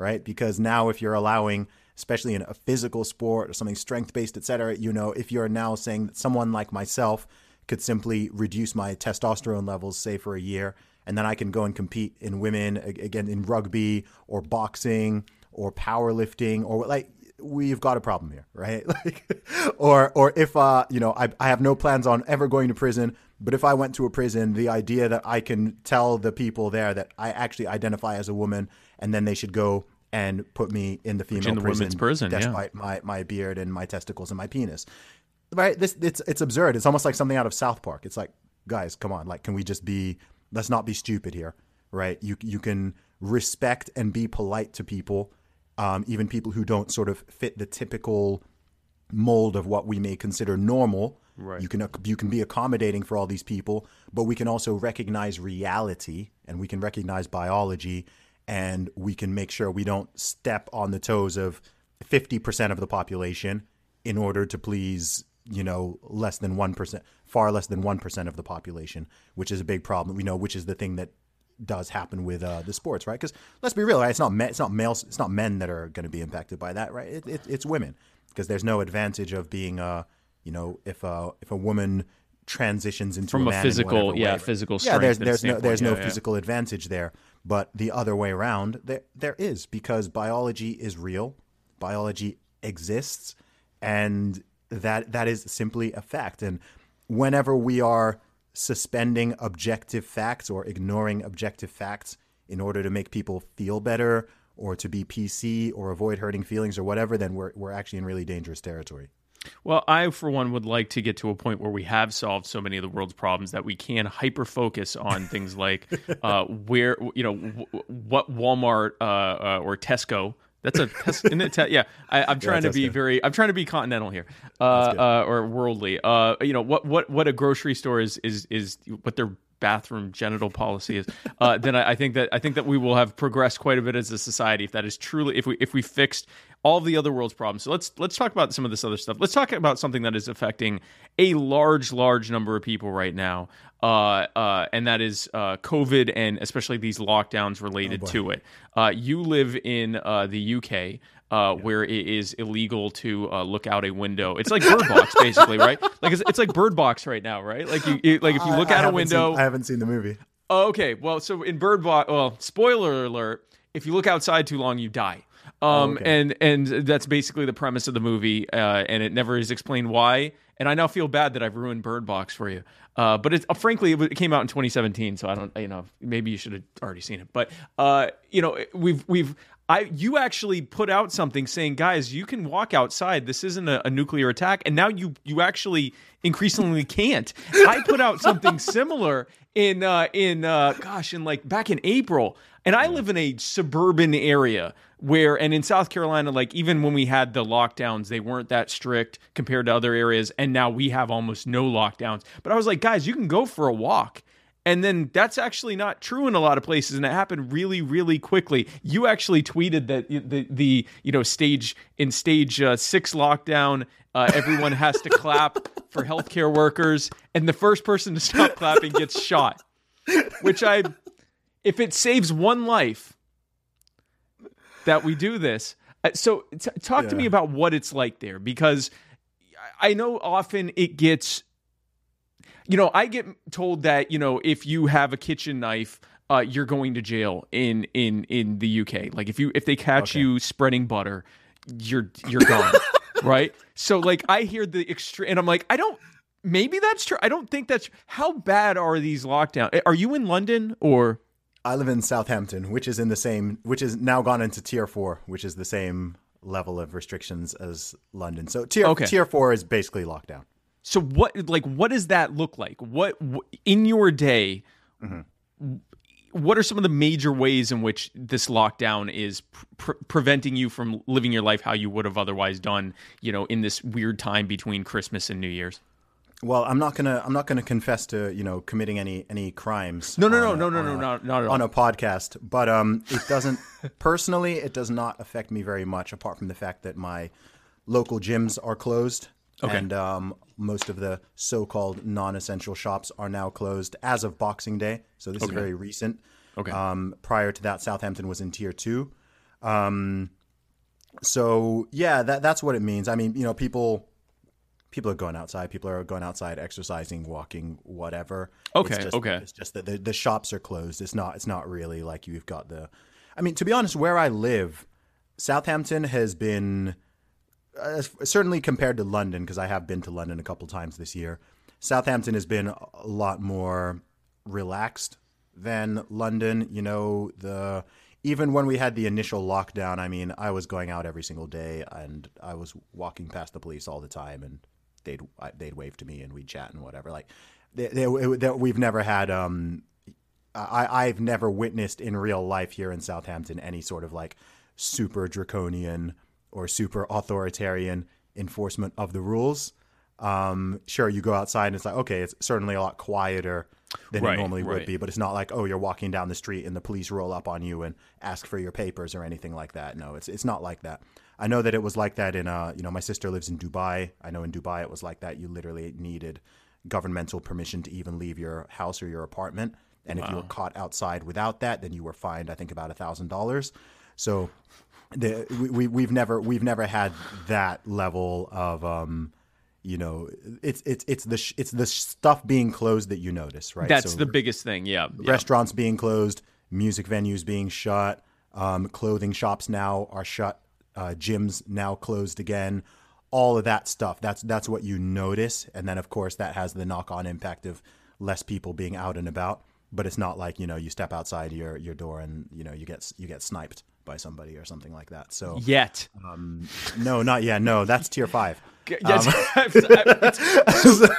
right? Because now if you're allowing, especially in a physical sport or something strength based, et cetera, you know, if you're now saying that someone like myself could simply reduce my testosterone levels, say for a year, and then I can go and compete in women again in rugby or boxing or powerlifting or like we've got a problem here, right? Like, or or if uh, you know, I I have no plans on ever going to prison, but if I went to a prison, the idea that I can tell the people there that I actually identify as a woman, and then they should go and put me in the female in the prison, women's prison, yeah. despite my my beard and my testicles and my penis. Right? This it's it's absurd. It's almost like something out of South Park. It's like, guys, come on, like, can we just be? Let's not be stupid here, right? You you can respect and be polite to people, um, even people who don't sort of fit the typical mold of what we may consider normal. Right. You can you can be accommodating for all these people, but we can also recognize reality and we can recognize biology and we can make sure we don't step on the toes of 50% of the population in order to please, you know, less than 1%, far less than 1% of the population, which is a big problem. We know which is the thing that does happen with uh, the sports, right? Because let's be real, right? It's not men, it's not males, it's not men that are going to be impacted by that, right? It, it, it's women because there's no advantage of being, uh, you know, if a if a woman transitions into From a man in physical- yeah, way. physical yeah, there's there's no there's no yeah, yeah. physical advantage there, but the other way around, there there is because biology is real, biology exists, and that that is simply a fact. And whenever we are suspending objective facts or ignoring objective facts in order to make people feel better or to be PC or avoid hurting feelings or whatever, then we're we're actually in really dangerous territory. Well, I, for one, would like to get to a point where we have solved so many of the world's problems that we can hyper focus on things like uh, where, you know, w- what Walmart uh, uh, or Tesco. That's a tes- isn't it te- yeah. I, I'm trying to be Tesco. very. I'm trying to be continental here, uh, uh, or worldly. Uh, you know what? What? What a grocery store is is is what their bathroom genital policy is. Uh, then I, I think that I think that we will have progressed quite a bit as a society if that is truly if we if we fixed all of the other world's problems. So let's let's talk about some of this other stuff. Let's talk about something that is affecting a large large number of people right now. Uh, uh, and that is uh, COVID and especially these lockdowns related to it. Uh, you live in uh, the UK. Uh, Where it is illegal to uh, look out a window. It's like Bird Box, basically, right? Like it's, it's like Bird Box right now, right? Like you, you like if you look I out a window. seen- I haven't seen the movie. Oh, okay. Well, so in Bird Box, well, spoiler alert: if you look outside too long, you die. Um, okay. and and that's basically the premise of the movie, uh, and it never is explained why. And I now feel bad that I've ruined Bird Box for you. Uh, but it's uh, frankly, it came out in 2017, so I don't, you know, maybe you should have already seen it. But uh, you know, we've we've. I, you actually put out something saying, guys, you can walk outside. This isn't a, a nuclear attack, and now you you actually increasingly can't. I put out something similar in uh, in uh, gosh, in like back in April, and I live in a suburban area where, and in South Carolina, like even when we had the lockdowns, they weren't that strict compared to other areas, and now we have almost no lockdowns. But I was like, guys, you can go for a walk. And then that's actually not true in a lot of places, and it happened really, really quickly. You actually tweeted that the the you know stage in stage uh, six lockdown, uh, everyone has to clap for healthcare workers, and the first person to stop clapping gets shot. Which I, if it saves one life, that we do this. Uh, So, t- talk to me about what it's like there because I know often it gets you know, I get told that you know if you have a kitchen knife, uh, you're going to jail in in in the UK. Like if you if they catch Okay. you spreading butter, you're you're gone, right? So like I hear the extreme, and I'm like, I don't. Maybe that's true. I don't think that's. How bad are these lockdowns? Are you in London or? I live in Southampton, which is in the same, which is now gone into tier four, which is the same level of restrictions as London. So tier Okay. tier four is basically lockdown. So what like what does that look like? What in your day? What are some of the major ways in which this lockdown is pr- preventing you from living your life how you would have otherwise done? You know, in this weird time between Christmas and New Year's. Well, I'm not gonna I'm not gonna confess to you know committing any any crimes. No, no, no, a- no, no, no, a- not, not at all. on a podcast, but um, it doesn't personally. It does not affect me very much, apart from the fact that my local gyms are closed, Okay. and um, most of the so-called non-essential shops are now closed as of Boxing Day. So this is very recent. Okay. Um, prior to that, Southampton was in tier two. Um, so yeah, that that's what it means. I mean, you know, people people are going outside. People are going outside, exercising, walking, whatever. Okay, It's just, okay. It's just that the, the shops are closed. It's not. It's not really like you've got the. I mean, to be honest, where I live, Southampton has been uh, certainly compared to London because I have been to London a couple times this year. Southampton has been a lot more relaxed than London. You know, the even when we had the initial lockdown, I mean, I was going out every single day and I was walking past the police all the time, and they'd they'd wave to me and we'd chat and whatever. Like, they, they, they, we've never had um, I, I've never witnessed in real life here in Southampton any sort of like super draconian or super authoritarian enforcement of the rules. Um, sure, you go outside and it's like, okay, it's certainly a lot quieter than Right, it normally right. would be, but it's not like, oh, you're walking down the street and the police roll up on you and ask for your papers or anything like that. No, it's it's not like that. I know that it was like that in uh, you know, my sister lives in Dubai. I know in Dubai it was like that. You literally needed governmental permission to even leave your house or your apartment. And if you were caught outside without that, then you were fined, I think, about a thousand dollars. So the, we, we we've never we've never had that level of um, you know, it's it's it's the sh- it's the stuff being closed that you notice, right? That's So the biggest thing. Yeah. yeah. restaurants being closed, music venues being shut, um, clothing shops now are shut, uh, gyms now closed again. All of that stuff. That's that's what you notice, and then of course that has the knock-on impact of less people being out and about. But it's not like you know you step outside your your door and you know you get you get sniped by somebody or something like that. So Yet. Um, no, not yet. no, that's tier five. Yes, um, it's-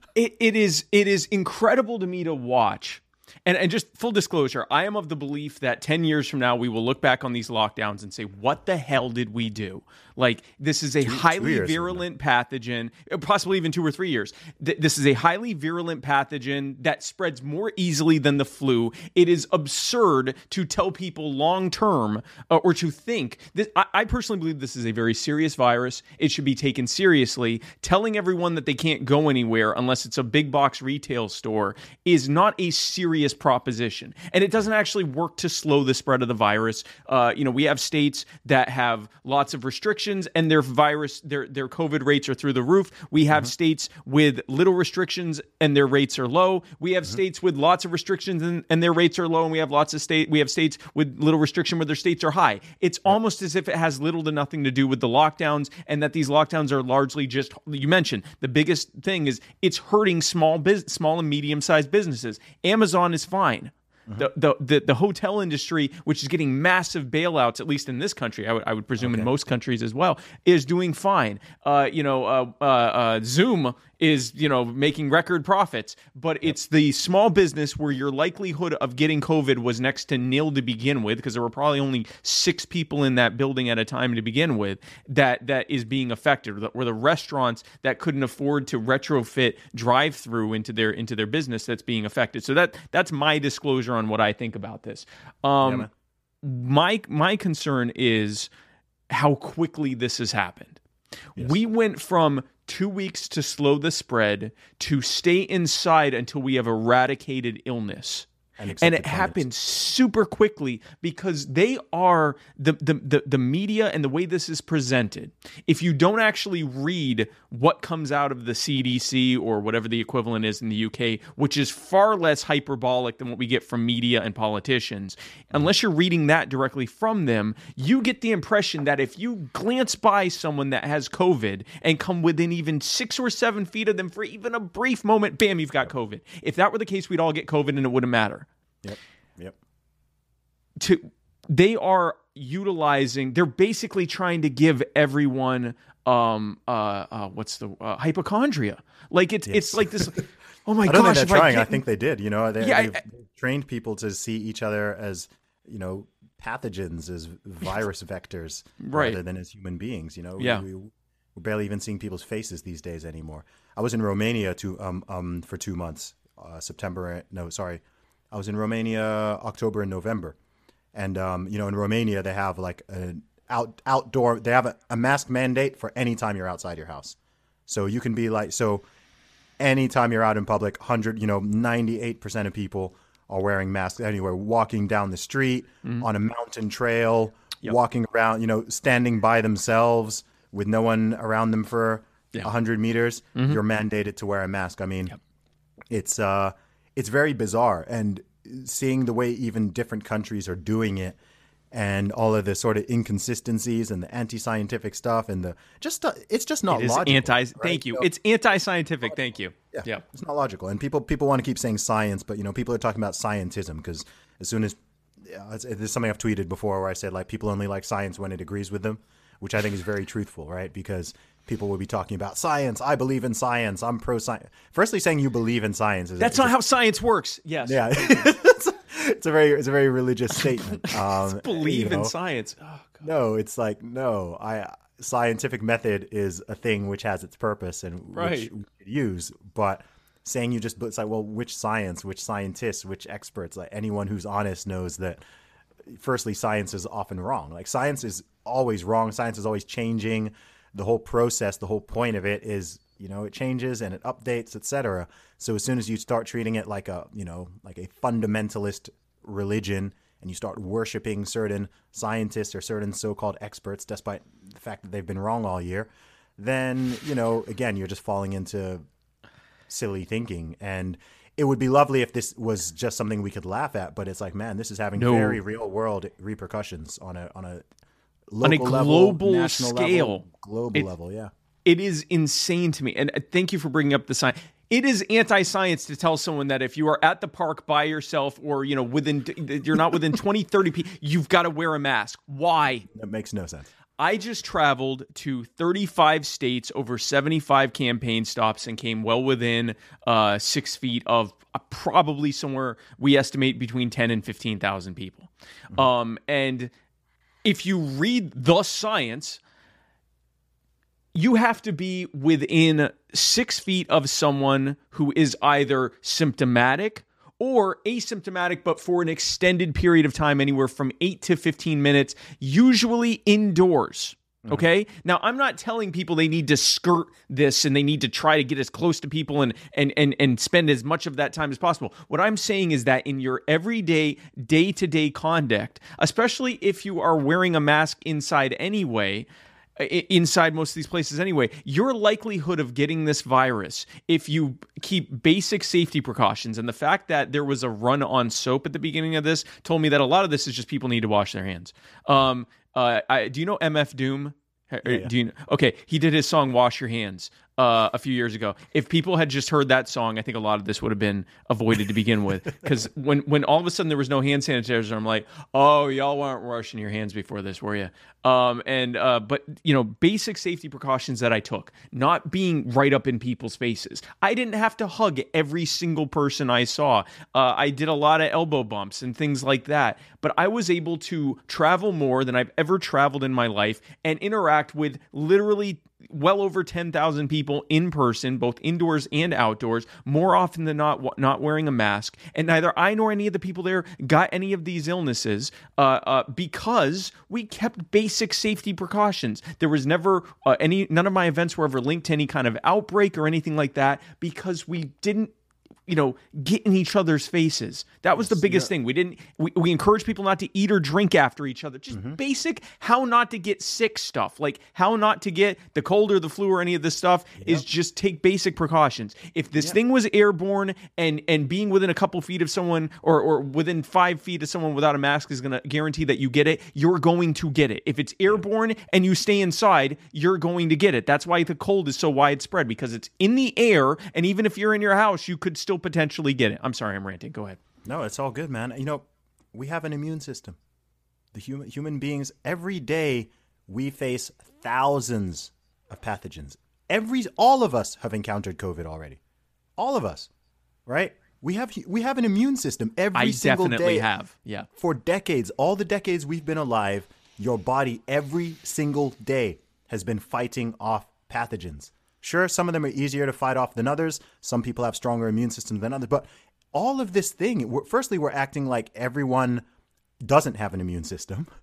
it, it is it is incredible to me to watch. And, and just full disclosure, I am of the belief that 10 years from now, we will look back on these lockdowns and say, what the hell did we do? Like, this is a highly years from virulent pathogen, uh, possibly even two or three years. Th- this is a highly virulent pathogen that spreads more easily than the flu. It is absurd to tell people long term uh, or to think that I, I personally believe this is a very serious virus. It should be taken seriously. Telling everyone that they can't go anywhere unless it's a big box retail store is not a serious proposition. And it doesn't actually work to slow the spread of the virus. Uh, you know, we have states that have lots of restrictions and their virus, their, their COVID rates are through the roof. We have states with little restrictions and their rates are low. We have states with lots of restrictions and, and their rates are low. And we have lots of state, we have states with little restriction where their states are high. It's almost as if it has little to nothing to do with the lockdowns and that these lockdowns are largely just, you mentioned, the biggest thing is it's hurting small business, small and medium sized businesses. Amazon is fine. The, the, the the hotel industry, which is getting massive bailouts, at least in this country, I would, I would presume in most countries as well, is doing fine. Uh, you know, uh, uh, uh, Zoom is you know making record profits, but it's the small business where your likelihood of getting COVID was next to nil to begin with, because there were probably only six people in that building at a time to begin with that that is being affected, or the, restaurants that couldn't afford to retrofit drive through into their into their business that's being affected. So that that's my disclosure on what I think about this. Um, my my concern is how quickly this has happened. We went from two weeks to slow the spread to stay inside until we have eradicated illness. And And, it happened super quickly because they are the, the, the, the media and the way this is presented. If you don't actually read what comes out of the CDC or whatever the equivalent is in the UK, which is far less hyperbolic than what we get from media and politicians, unless you're reading that directly from them, you get the impression that if you glance by someone that has COVID and come within even six or seven feet of them for even a brief moment, bam, you've got COVID. If that were the case, we'd all get COVID and it wouldn't matter Yep. Yep. to they are utilizing they're basically trying to give everyone um uh, uh what's the uh, hypochondria like it's it's like this oh my I don't gosh think they're trying. I, can't- think they did. You know, they, yeah, they've trained people to see each other as you know pathogens, as virus vectors, Right. rather than as human beings. You know, Yeah. we, we're barely even seeing people's faces these days anymore. I was in Romania to um um for two months, uh, September. No, sorry, I was in Romania October and November, and um you know in Romania they have like an out outdoor they have a, a mask mandate for any time you're outside your house, so you can be like so anytime you're out in public, 100, you know, 98% of people are wearing masks anywhere, walking down the street, Mm-hmm. on a mountain trail, walking around, you know, standing by themselves with no one around them for a 100 meters, Mm-hmm. you're mandated to wear a mask. I mean, it's uh it's very bizarre and seeing the way even different countries are doing it and all of the sort of inconsistencies and the anti-scientific stuff and the just uh, it's just not it is logical. anti right? thank you So- it's anti-scientific thank you yeah, yeah it's not logical. And people people want to keep saying science, but you know, people are talking about scientism because as soon as it's, there's something I've tweeted before where I said like people only like science when it agrees with them, which I think is very truthful, right? Because people will be talking about science. I believe in science. I'm pro science. Firstly, saying you believe in science is that's not how science works yes yeah. it's, a, very it's a very religious statement. Um, believe you in science oh, God. No, it's like no. I scientific method is a thing which has its purpose and Right. which we could use, but saying you just it's like well, which science, which scientists, which experts? Like anyone who's honest knows that. Firstly, science is often wrong. Like science is always wrong. Science is always changing. The whole process, the whole point of it is, you know, it changes and it updates, etc. So as soon as you start treating it like a, you know, like a fundamentalist religion and you start worshiping certain scientists or certain so-called experts despite the fact that they've been wrong all year then you know again you're just falling into silly thinking and it would be lovely if this was just something we could laugh at but it's like man this is having No. very real world repercussions on a on a On a level, global national scale. level, global It- level yeah it is insane to me. And uh, thank you for bringing up the science. It is anti-science to tell someone that if you are at the park by yourself or, you know, within you're not within 20, 30 people, you've got to wear a mask. Why? that makes no sense I just traveled to 35 states over 75 campaign stops and came well within uh, six feet of uh, probably somewhere we estimate between 10 and 15,000 people. Um, and if you read the science, you have to be within six feet of someone who is either symptomatic or asymptomatic, but for an extended period of time, anywhere from eight to 15 minutes, usually indoors. Okay. Now, I'm not telling people they need to skirt this and they need to try to get as close to people and and and and spend as much of that time as possible. What I'm saying is that in your everyday, day to day conduct, especially if you are wearing a mask inside anyway, inside most of these places anyway, your likelihood of getting this virus, if you keep basic safety precautions, and the fact that there was a run on soap at the beginning of this told me that a lot of this is just people need to wash their hands. Um, uh, I, do you know MF Doom? Uh, Do you? Okay, he did his song "Wash Your Hands" uh, a few years ago. If people had just heard that song, I think a lot of this would have been avoided to begin with. Because when when all of a sudden there was no hand sanitizer, I'm like, oh, y'all weren't washing your hands before this, were you? Um, and uh, but you know, basic safety precautions that I took, not being right up in people's faces. I didn't have to hug every single person I saw. Uh, I did a lot of elbow bumps and things like that. But I was able to travel more than I've ever traveled in my life and interact with literally well over 10,000 people in person, both indoors and outdoors, more often than not, not wearing a mask. And neither I nor any of the people there got any of these illnesses uh, uh, because we kept basic safety precautions. There was never uh, any, none of my events were ever linked to any kind of outbreak or anything like that because we didn't you know, get in each other's faces. That was the biggest thing. We didn't we, we encourage people not to eat or drink after each other. Just Mm-hmm. basic how not to get sick stuff. Like how not to get the cold or the flu or any of this stuff is just take basic precautions. If this thing was airborne and and being within a couple feet of someone or or within 5 feet of someone without a mask is going to guarantee that you get it, you're going to get it. If it's airborne and you stay inside, you're going to get it. That's why the cold is so widespread because it's in the air and even if you're in your house, you could still potentially get it. I'm sorry, I'm ranting. Go ahead. No, it's all good, man. You know, we have an immune system. The human human beings every day we face thousands of pathogens. Every all of us have encountered COVID already. All of us, right? We have we have an immune system every I single definitely day. have. Yeah. For decades, all the decades we've been alive, your body every single day has been fighting off pathogens. Sure, some of them are easier to fight off than others. Some people have stronger immune systems than others. But all of this thing, firstly, we're acting like everyone doesn't have an immune system.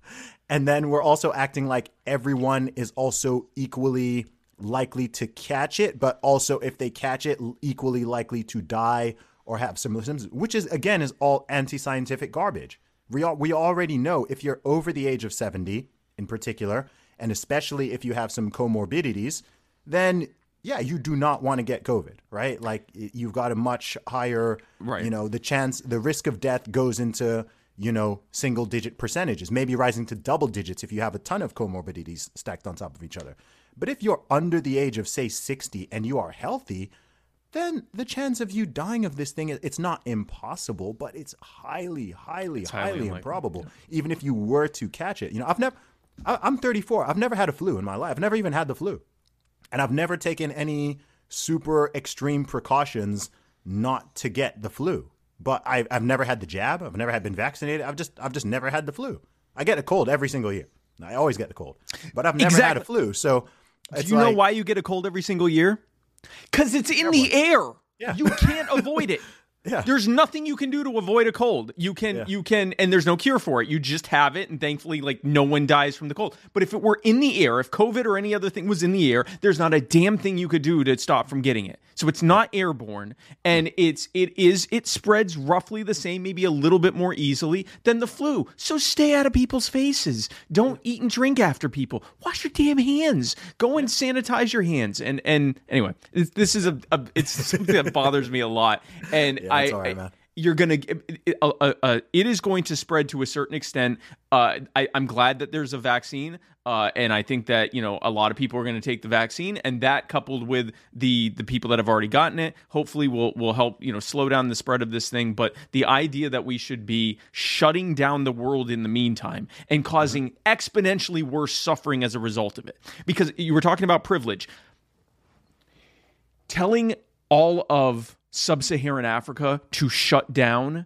And then we're also acting like everyone is also equally likely to catch it, but also if they catch it, equally likely to die or have similar symptoms, which is, again, is all anti scientific garbage. We, al- we already know if you're over the age of 70 in particular, and especially if you have some comorbidities, then yeah, you do not want to get COVID, right? Like you've got a much higher, Right. you know, the chance, the risk of death goes into, you know, single digit percentages, maybe rising to double digits if you have a ton of comorbidities stacked on top of each other. But if you're under the age of, say, 60 and you are healthy, then the chance of you dying of this thing, it's not impossible, but it's highly, highly, highly highly, unlikely, improbable. Even if you were to catch it. You know, I've never, I- I'm 34. I've never had a flu in my life. I've never even had the flu. And I've never taken any super extreme precautions not to get the flu. But I've, I've never had the jab. I've never had been vaccinated. I've just I've just never had the flu. I get a cold every single year. I always get the cold, but I've never had a flu. So Do you know why you get a cold every single year? Because it's in the air. Yeah. You can't avoid it. Yeah. There's nothing you can do to avoid a cold. You can Yeah. you can and there's no cure for it. You just have it and thankfully like no one dies from the cold. But if it were in the air, if COVID or any other thing was in the air, there's not a damn thing you could do to stop from getting it. So it's not airborne and it's it is it spreads roughly the same, maybe a little bit more easily than the flu. So stay out of people's faces. Don't eat and drink after people. Wash your damn hands. Go and sanitize your hands. And and anyway, this this is a, a it's something that bothers me a lot. And Yeah, I, right, I- man. You're gonna it, it- uh, uh, uh, it is going to spread to a certain extent. Uh, I, I'm glad that there's a vaccine, uh, and I think that you know a lot of people are going to take the vaccine, and that coupled with the the people that have already gotten it, hopefully will will help you know slow down the spread of this thing. But the idea that we should be shutting down the world in the meantime and causing exponentially worse suffering as a result of it, because you were talking about privilege telling all of sub-Saharan Africa to shut down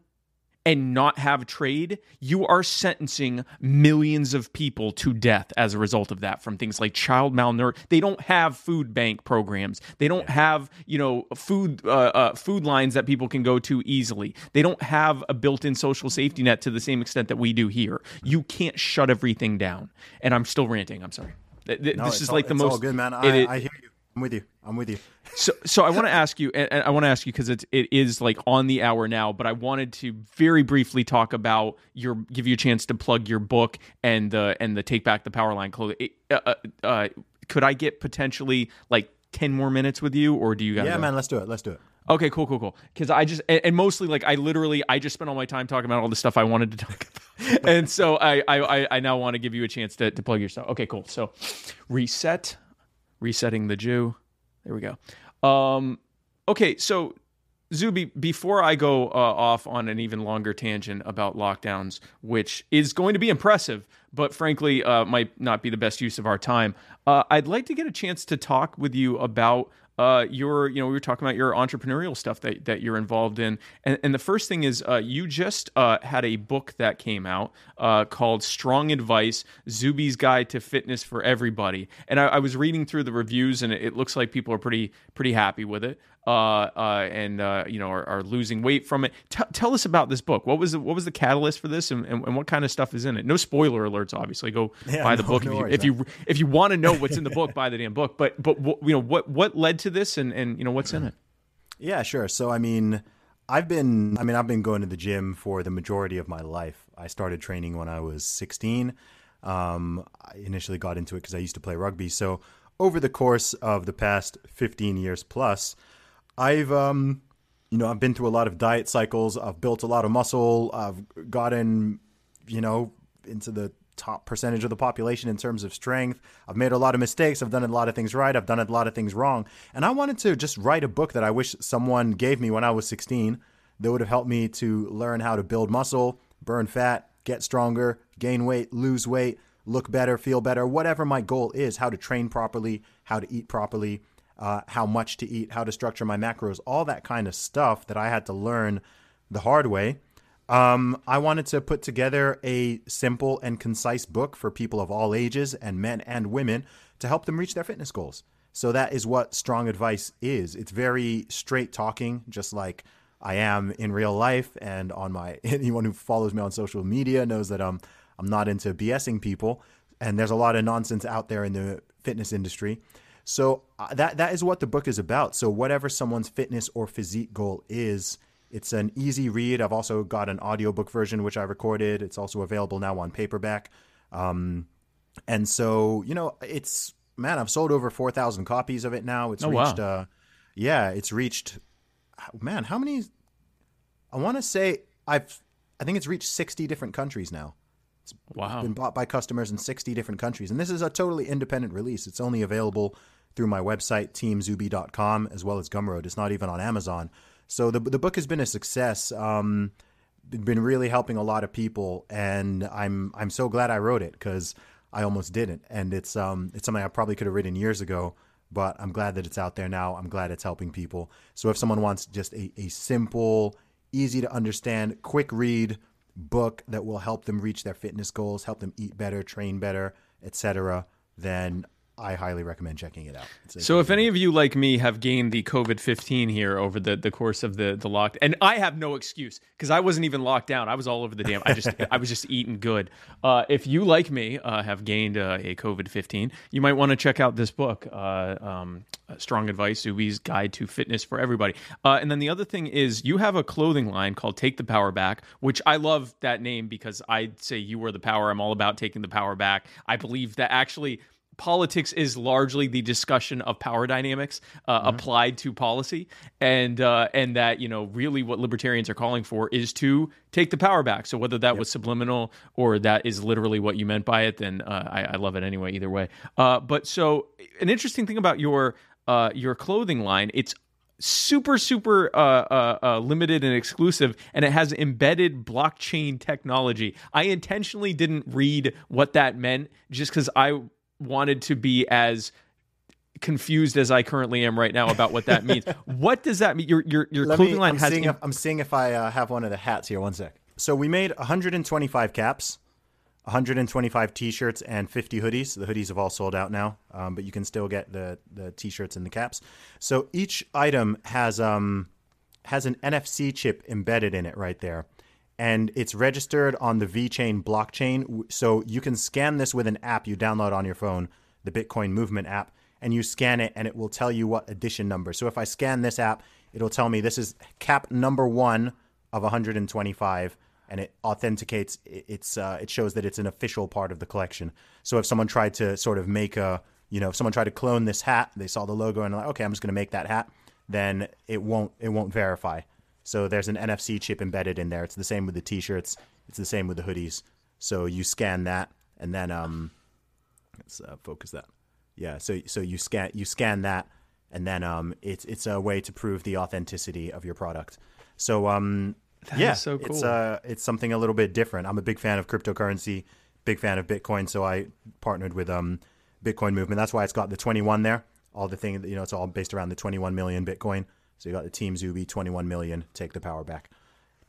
and not have trade, you are sentencing millions of people to death as a result of that from things like child malnourishment. They don't have food bank programs. They don't have, you know, food uh, uh, food lines that people can go to easily. They don't have a built-in social safety net to the same extent that we do here. You can't shut everything down. And I'm still ranting. I'm sorry. Th- th- No, this is all- like the it's most all good, man. I, is- I hear you. I'm with you. I'm with you. so, so I want to ask you, and I want to ask you because it's it is like on the hour now, but I wanted to very briefly talk about your, give you a chance to plug your book and the and the take back the power line clothing. Uh, uh, uh, could I get potentially like ten more minutes with you, or do you guys? Yeah, man. Let's do it. Let's do it. Okay, cool, cool, cool. Because I just and, and mostly like I literally I just spent all my time talking about all the stuff I wanted to talk about, and so I I I- I now want to give you a chance to to plug your stuff. Okay, cool. So reset, resetting the Jew. There we go. Um, okay, so Zuby, before I go uh, off on an even longer tangent about lockdowns, which is going to be impressive, but frankly uh, might not be the best use of our time, Uh, I'd like to get a chance to talk with you about uh, your, you know, we were talking about your entrepreneurial stuff that, that you're involved in. And, and the first thing is uh, you just uh, had a book that came out uh, called Strong Advice Zuby's Guide to Fitness for Everybody. And I, I was reading through the reviews and it, it looks like people are pretty, pretty happy with it. Uh, uh, and uh, you know are, are, losing weight from it. T- tell us about this book. What was the, what was the catalyst for this, and, and, and, what kind of stuff is in it? No spoiler alerts, obviously. Go yeah, buy the no, book no if, you, if you if you want to know what's in the book. Buy the damn book. But but you know what what led to this, and and you know what's in it. Yeah, sure. So I mean, I've been I mean I've been going to the gym for the majority of my life. I started training when I was 16. Um, I initially got into it because I used to play rugby. So over the course of the past 15 years plus, I've um you know, I've been through a lot of diet cycles. I've built a lot of muscle. I've gotten, you know, into the top percentage of the population in terms of strength. I've made a lot of mistakes. I've done a lot of things right. I've done a lot of things wrong. And I wanted to just write a book that I wish someone gave me when I was 16 that would have helped me to learn how to build muscle, burn fat, get stronger, gain weight, lose weight, look better, feel better, whatever my goal is, how to train properly, how to eat properly uh, how much to eat, how to structure my macros, all that kind of stuff that I had to learn the hard way. Um, I wanted to put together a simple and concise book for people of all ages and men and women to help them reach their fitness goals. So that is what strong advice is. It's very straight talking, just like I am in real life and on my anyone who follows me on social media knows that um I'm not into BSing people and there's a lot of nonsense out there in the fitness industry. So uh, that that is what the book is about. So whatever someone's fitness or physique goal is, it's an easy read. I've also got an audiobook version which I recorded. It's also available now on paperback. Um, and so, you know, it's man, I've sold over 4,000 copies of it now. It's oh, reached wow. uh yeah, it's reached man, how many I want to say I've I think it's reached 60 different countries now. It's wow. been bought by customers in 60 different countries. And this is a totally independent release. It's only available through my website, teamzuby.com, as well as Gumroad. It's not even on Amazon. So the, the book has been a success. Um, been really helping a lot of people, and I'm I'm so glad I wrote it because I almost didn't, and it's um it's something I probably could have written years ago, but I'm glad that it's out there now. I'm glad it's helping people. So if someone wants just a, a simple, easy to understand, quick read book that will help them reach their fitness goals, help them eat better, train better, etc., then I highly recommend checking it out. So, if any of you like me have gained the COVID fifteen here over the, the course of the the lock, and I have no excuse because I wasn't even locked down. I was all over the damn. I just I was just eating good. Uh, if you like me uh, have gained uh, a COVID fifteen, you might want to check out this book, uh, um, Strong Advice: Zuby's Guide to Fitness for Everybody. Uh, and then the other thing is you have a clothing line called Take the Power Back, which I love that name because I say you are the power. I'm all about taking the power back. I believe that actually politics is largely the discussion of power dynamics uh, mm-hmm. applied to policy, and uh, and that you know really what libertarians are calling for is to take the power back. So whether that yep. was subliminal or that is literally what you meant by it, then uh, I, I, love it anyway. Either way, uh, but so an interesting thing about your uh, your clothing line, it's super super uh, uh, uh, limited and exclusive and it has embedded blockchain technology i intentionally didn't read what that meant just because i wanted to be as confused as I currently am right now about what that means. what does that mean? Your your your Let clothing me, line I'm has. Seeing if, I'm seeing if I uh, have one of the hats here. One sec. So we made 125 caps, 125 t-shirts, and 50 hoodies. The hoodies have all sold out now, um, but you can still get the the t-shirts and the caps. So each item has um has an NFC chip embedded in it right there and it's registered on the VeChain blockchain. So you can scan this with an app you download on your phone, the Bitcoin Movement app, and you scan it and it will tell you what edition number. So if I scan this app, it'll tell me this is cap number one of 125 and it authenticates it's uh, it shows that it's an official part of the collection. So if someone tried to sort of make a you know if someone tried to clone this hat, they saw the logo and like okay, I'm just going to make that hat, then it won't it won't verify. So there's an NFC chip embedded in there. It's the same with the t-shirts. It's the same with the hoodies. So you scan that, and then um, let's uh, focus that. Yeah. So so you scan you scan that, and then um, it's it's a way to prove the authenticity of your product. So um, that yeah, so cool. It's uh, it's something a little bit different. I'm a big fan of cryptocurrency, big fan of Bitcoin. So I partnered with um, Bitcoin movement. That's why it's got the 21 there. All the thing, you know, it's all based around the 21 million Bitcoin. So you got the Team Zuby 21 million, take the power back.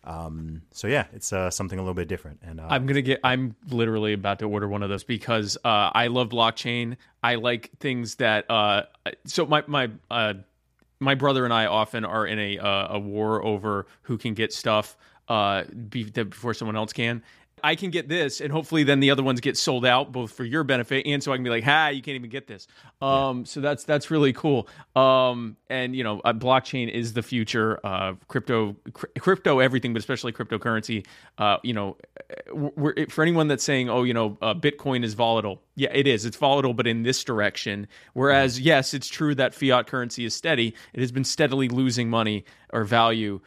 Um, so yeah, it's uh, something a little bit different. And uh, I'm gonna get. I'm literally about to order one of those because uh, I love blockchain. I like things that. Uh, so my my uh, my brother and I often are in a uh, a war over who can get stuff uh, be, before someone else can. I can get this, and hopefully, then the other ones get sold out, both for your benefit and so I can be like, "Ha, you can't even get this." Um, yeah. So that's that's really cool. Um, and you know, uh, blockchain is the future. Uh, crypto, cr- crypto, everything, but especially cryptocurrency. Uh, you know, for anyone that's saying, "Oh, you know, uh, Bitcoin is volatile," yeah, it is. It's volatile, but in this direction. Whereas, yes, it's true that fiat currency is steady. It has been steadily losing money or value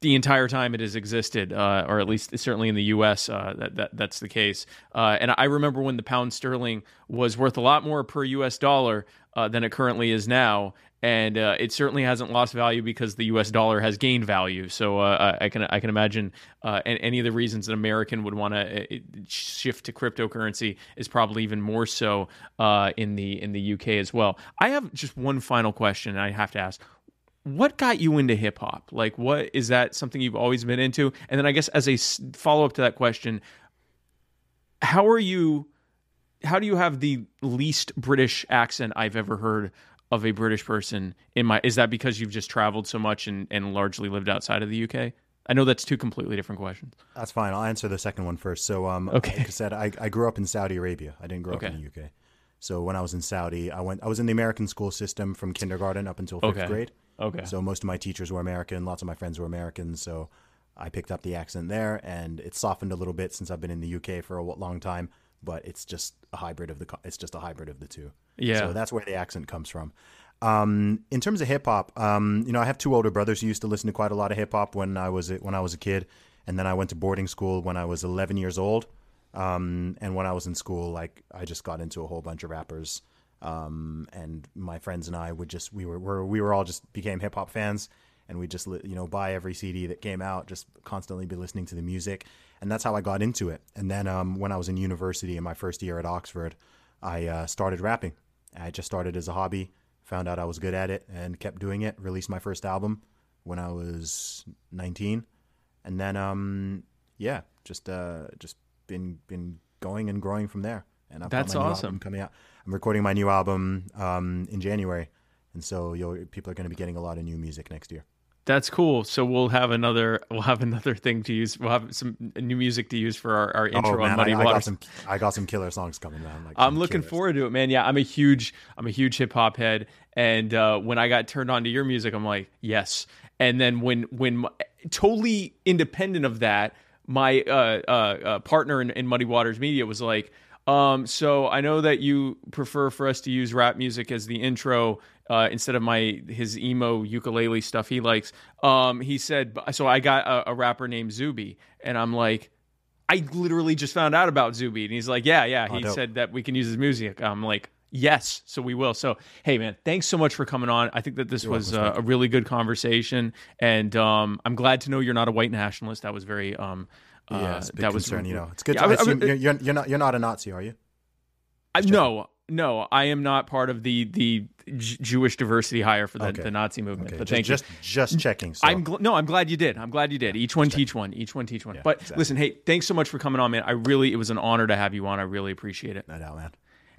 the entire time it has existed, uh, or at least certainly in the U.S. Uh, that, that that's the case. Uh, and I remember when the pound sterling was worth a lot more per U.S. dollar uh, than it currently is now, and uh, it certainly hasn't lost value because the U.S. dollar has gained value. So uh, I can I can imagine any of the reasons an American would want to shift to cryptocurrency is probably even more so in the in the U.K. as well. I have just one final question I have to ask what got you into hip hop? Like, what is that something you've always been into? And then I guess as a follow up to that question, how are you? How do you have the least British accent I've ever heard of a British person in my? Is that because you've just traveled so much and, and largely lived outside of the UK? I know that's two completely different questions. That's fine. I'll answer the second one first. So, um, okay. like I said, I, I grew up in Saudi Arabia. I didn't grow okay. up in the UK. So when I was in Saudi, I went. I was in the American school system from kindergarten up until fifth okay. grade. Okay. So most of my teachers were American. Lots of my friends were American. So I picked up the accent there, and it's softened a little bit since I've been in the UK for a long time. But it's just a hybrid of the. It's just a hybrid of the two. Yeah. So that's where the accent comes from. Um, in terms of hip hop, um, you know, I have two older brothers who used to listen to quite a lot of hip hop when I was when I was a kid, and then I went to boarding school when I was 11 years old. Um, and when I was in school, like I just got into a whole bunch of rappers. Um, and my friends and I would just we were, were we were all just became hip hop fans, and we just you know buy every CD that came out, just constantly be listening to the music, and that's how I got into it. And then um, when I was in university in my first year at Oxford, I uh, started rapping. I just started as a hobby, found out I was good at it, and kept doing it. Released my first album when I was 19, and then um, yeah, just uh, just been been going and growing from there. And I've that's awesome coming out. I'm recording my new album um, in January, and so people are going to be getting a lot of new music next year. That's cool. So we'll have another we'll have another thing to use. We'll have some new music to use for our, our oh, intro oh, man, on Muddy I, I Waters. Got some, I got some killer songs coming, man. Like I'm looking killers. forward to it, man. Yeah, I'm a huge I'm a huge hip hop head, and uh, when I got turned on to your music, I'm like, yes. And then when when totally independent of that, my uh, uh, uh partner in, in Muddy Waters Media was like um, so I know that you prefer for us to use rap music as the intro uh, instead of my his emo ukulele stuff he likes. Um, he said, so I got a, a, rapper named Zuby, and I'm like, I literally just found out about Zuby, and he's like, yeah, yeah. Oh, he dope. said that we can use his music. I'm like. Yes, so we will. So, hey, man, thanks so much for coming on. I think that this you're was uh, a really good conversation, and um, I'm glad to know you're not a white nationalist. That was very um, yeah, uh, that was concern, you know. It's good. Yeah, to, I, I, I, you're, you're not you're not a Nazi, are you? no, no, I am not part of the the J- Jewish diversity hire for the, okay. the Nazi movement. Okay. But just, thank just, you. Just checking. So. I'm gl- no, I'm glad you did. I'm glad you did. Each one teach one. Each one teach one. Yeah, but exactly. listen, hey, thanks so much for coming on, man. I really, it was an honor to have you on. I really appreciate it. No doubt, man.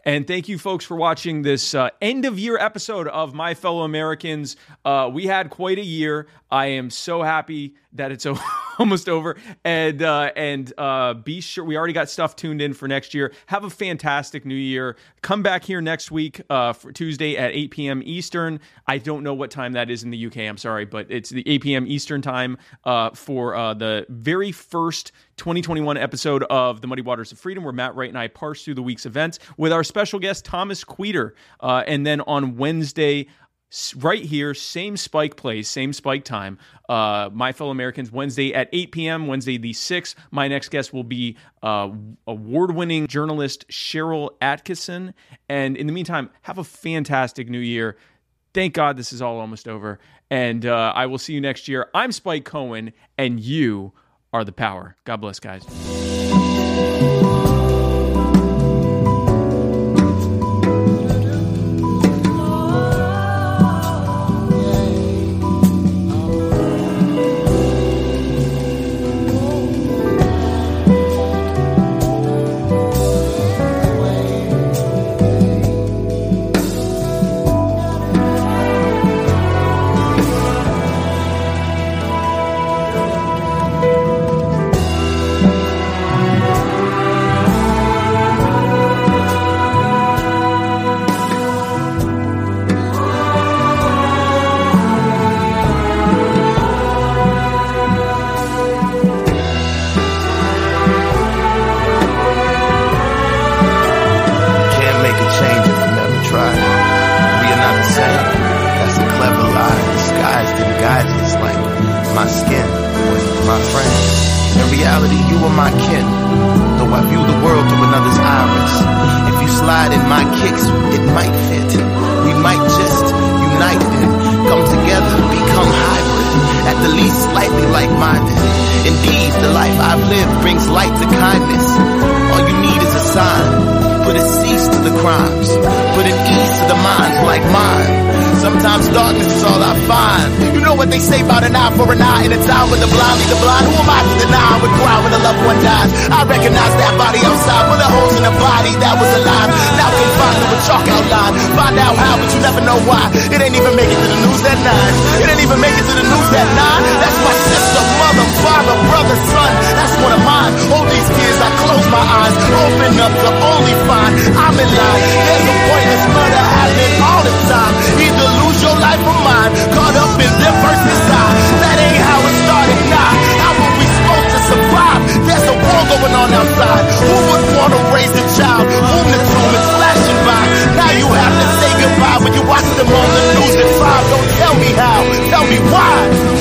And thank you, folks, for watching this uh, end of year episode of My Fellow Americans. Uh, we had quite a year. I am so happy that it's almost over. And uh, and uh, be sure we already got stuff tuned in for next year. Have a fantastic new year. Come back here next week uh, for Tuesday at 8 p.m. Eastern. I don't know what time that is in the UK. I'm sorry, but it's the 8 p.m. Eastern time uh, for uh, the very first 2021 episode of the Muddy Waters of Freedom, where Matt Wright and I parse through the week's events with our special guest, Thomas Queter. Uh, and then on Wednesday, right here, same spike place, same spike time. Uh, My Fellow Americans, Wednesday at 8 p.m., Wednesday the 6th. My next guest will be uh, award winning journalist Sharyl Attkisson. And in the meantime, have a fantastic new year. Thank God this is all almost over. And uh, I will see you next year. I'm Spike Cohen, and you are the power. God bless, guys. kin. Though I view the world through another's iris. If you slide in my kicks, it might fit. We might just unite and come together, become hybrid. At the least, slightly like-minded. Indeed, the life I've lived brings light to kindness. All you need is a sign. Put a cease to the crimes. Put an ease to the minds like mine. Sometimes darkness is all I find. You know what they say about an eye for an eye in a time when the blind lead the blind. Who am I to deny? I would cry when a loved one dies. I recognize that body outside, the holes in the body that was alive. Now confined to a chalk outline. Find out how, but you never know why. It ain't even make it to the news that nine. It ain't even make it to the news that nine. That's my sister, mother, father, brother, son. That's one of mine. All these I Close my eyes, open up to only find I'm in line. There's a pointless murder happening all the time. Either lose your life or mine. Caught up in their versus die. That ain't how it started. Nah, how were we supposed to survive? There's a war going on outside. Who would want to raise a child? Whom room, woman flashing by? Now you have to say goodbye when you watch them on the news at five. Don't tell me how. Tell me why.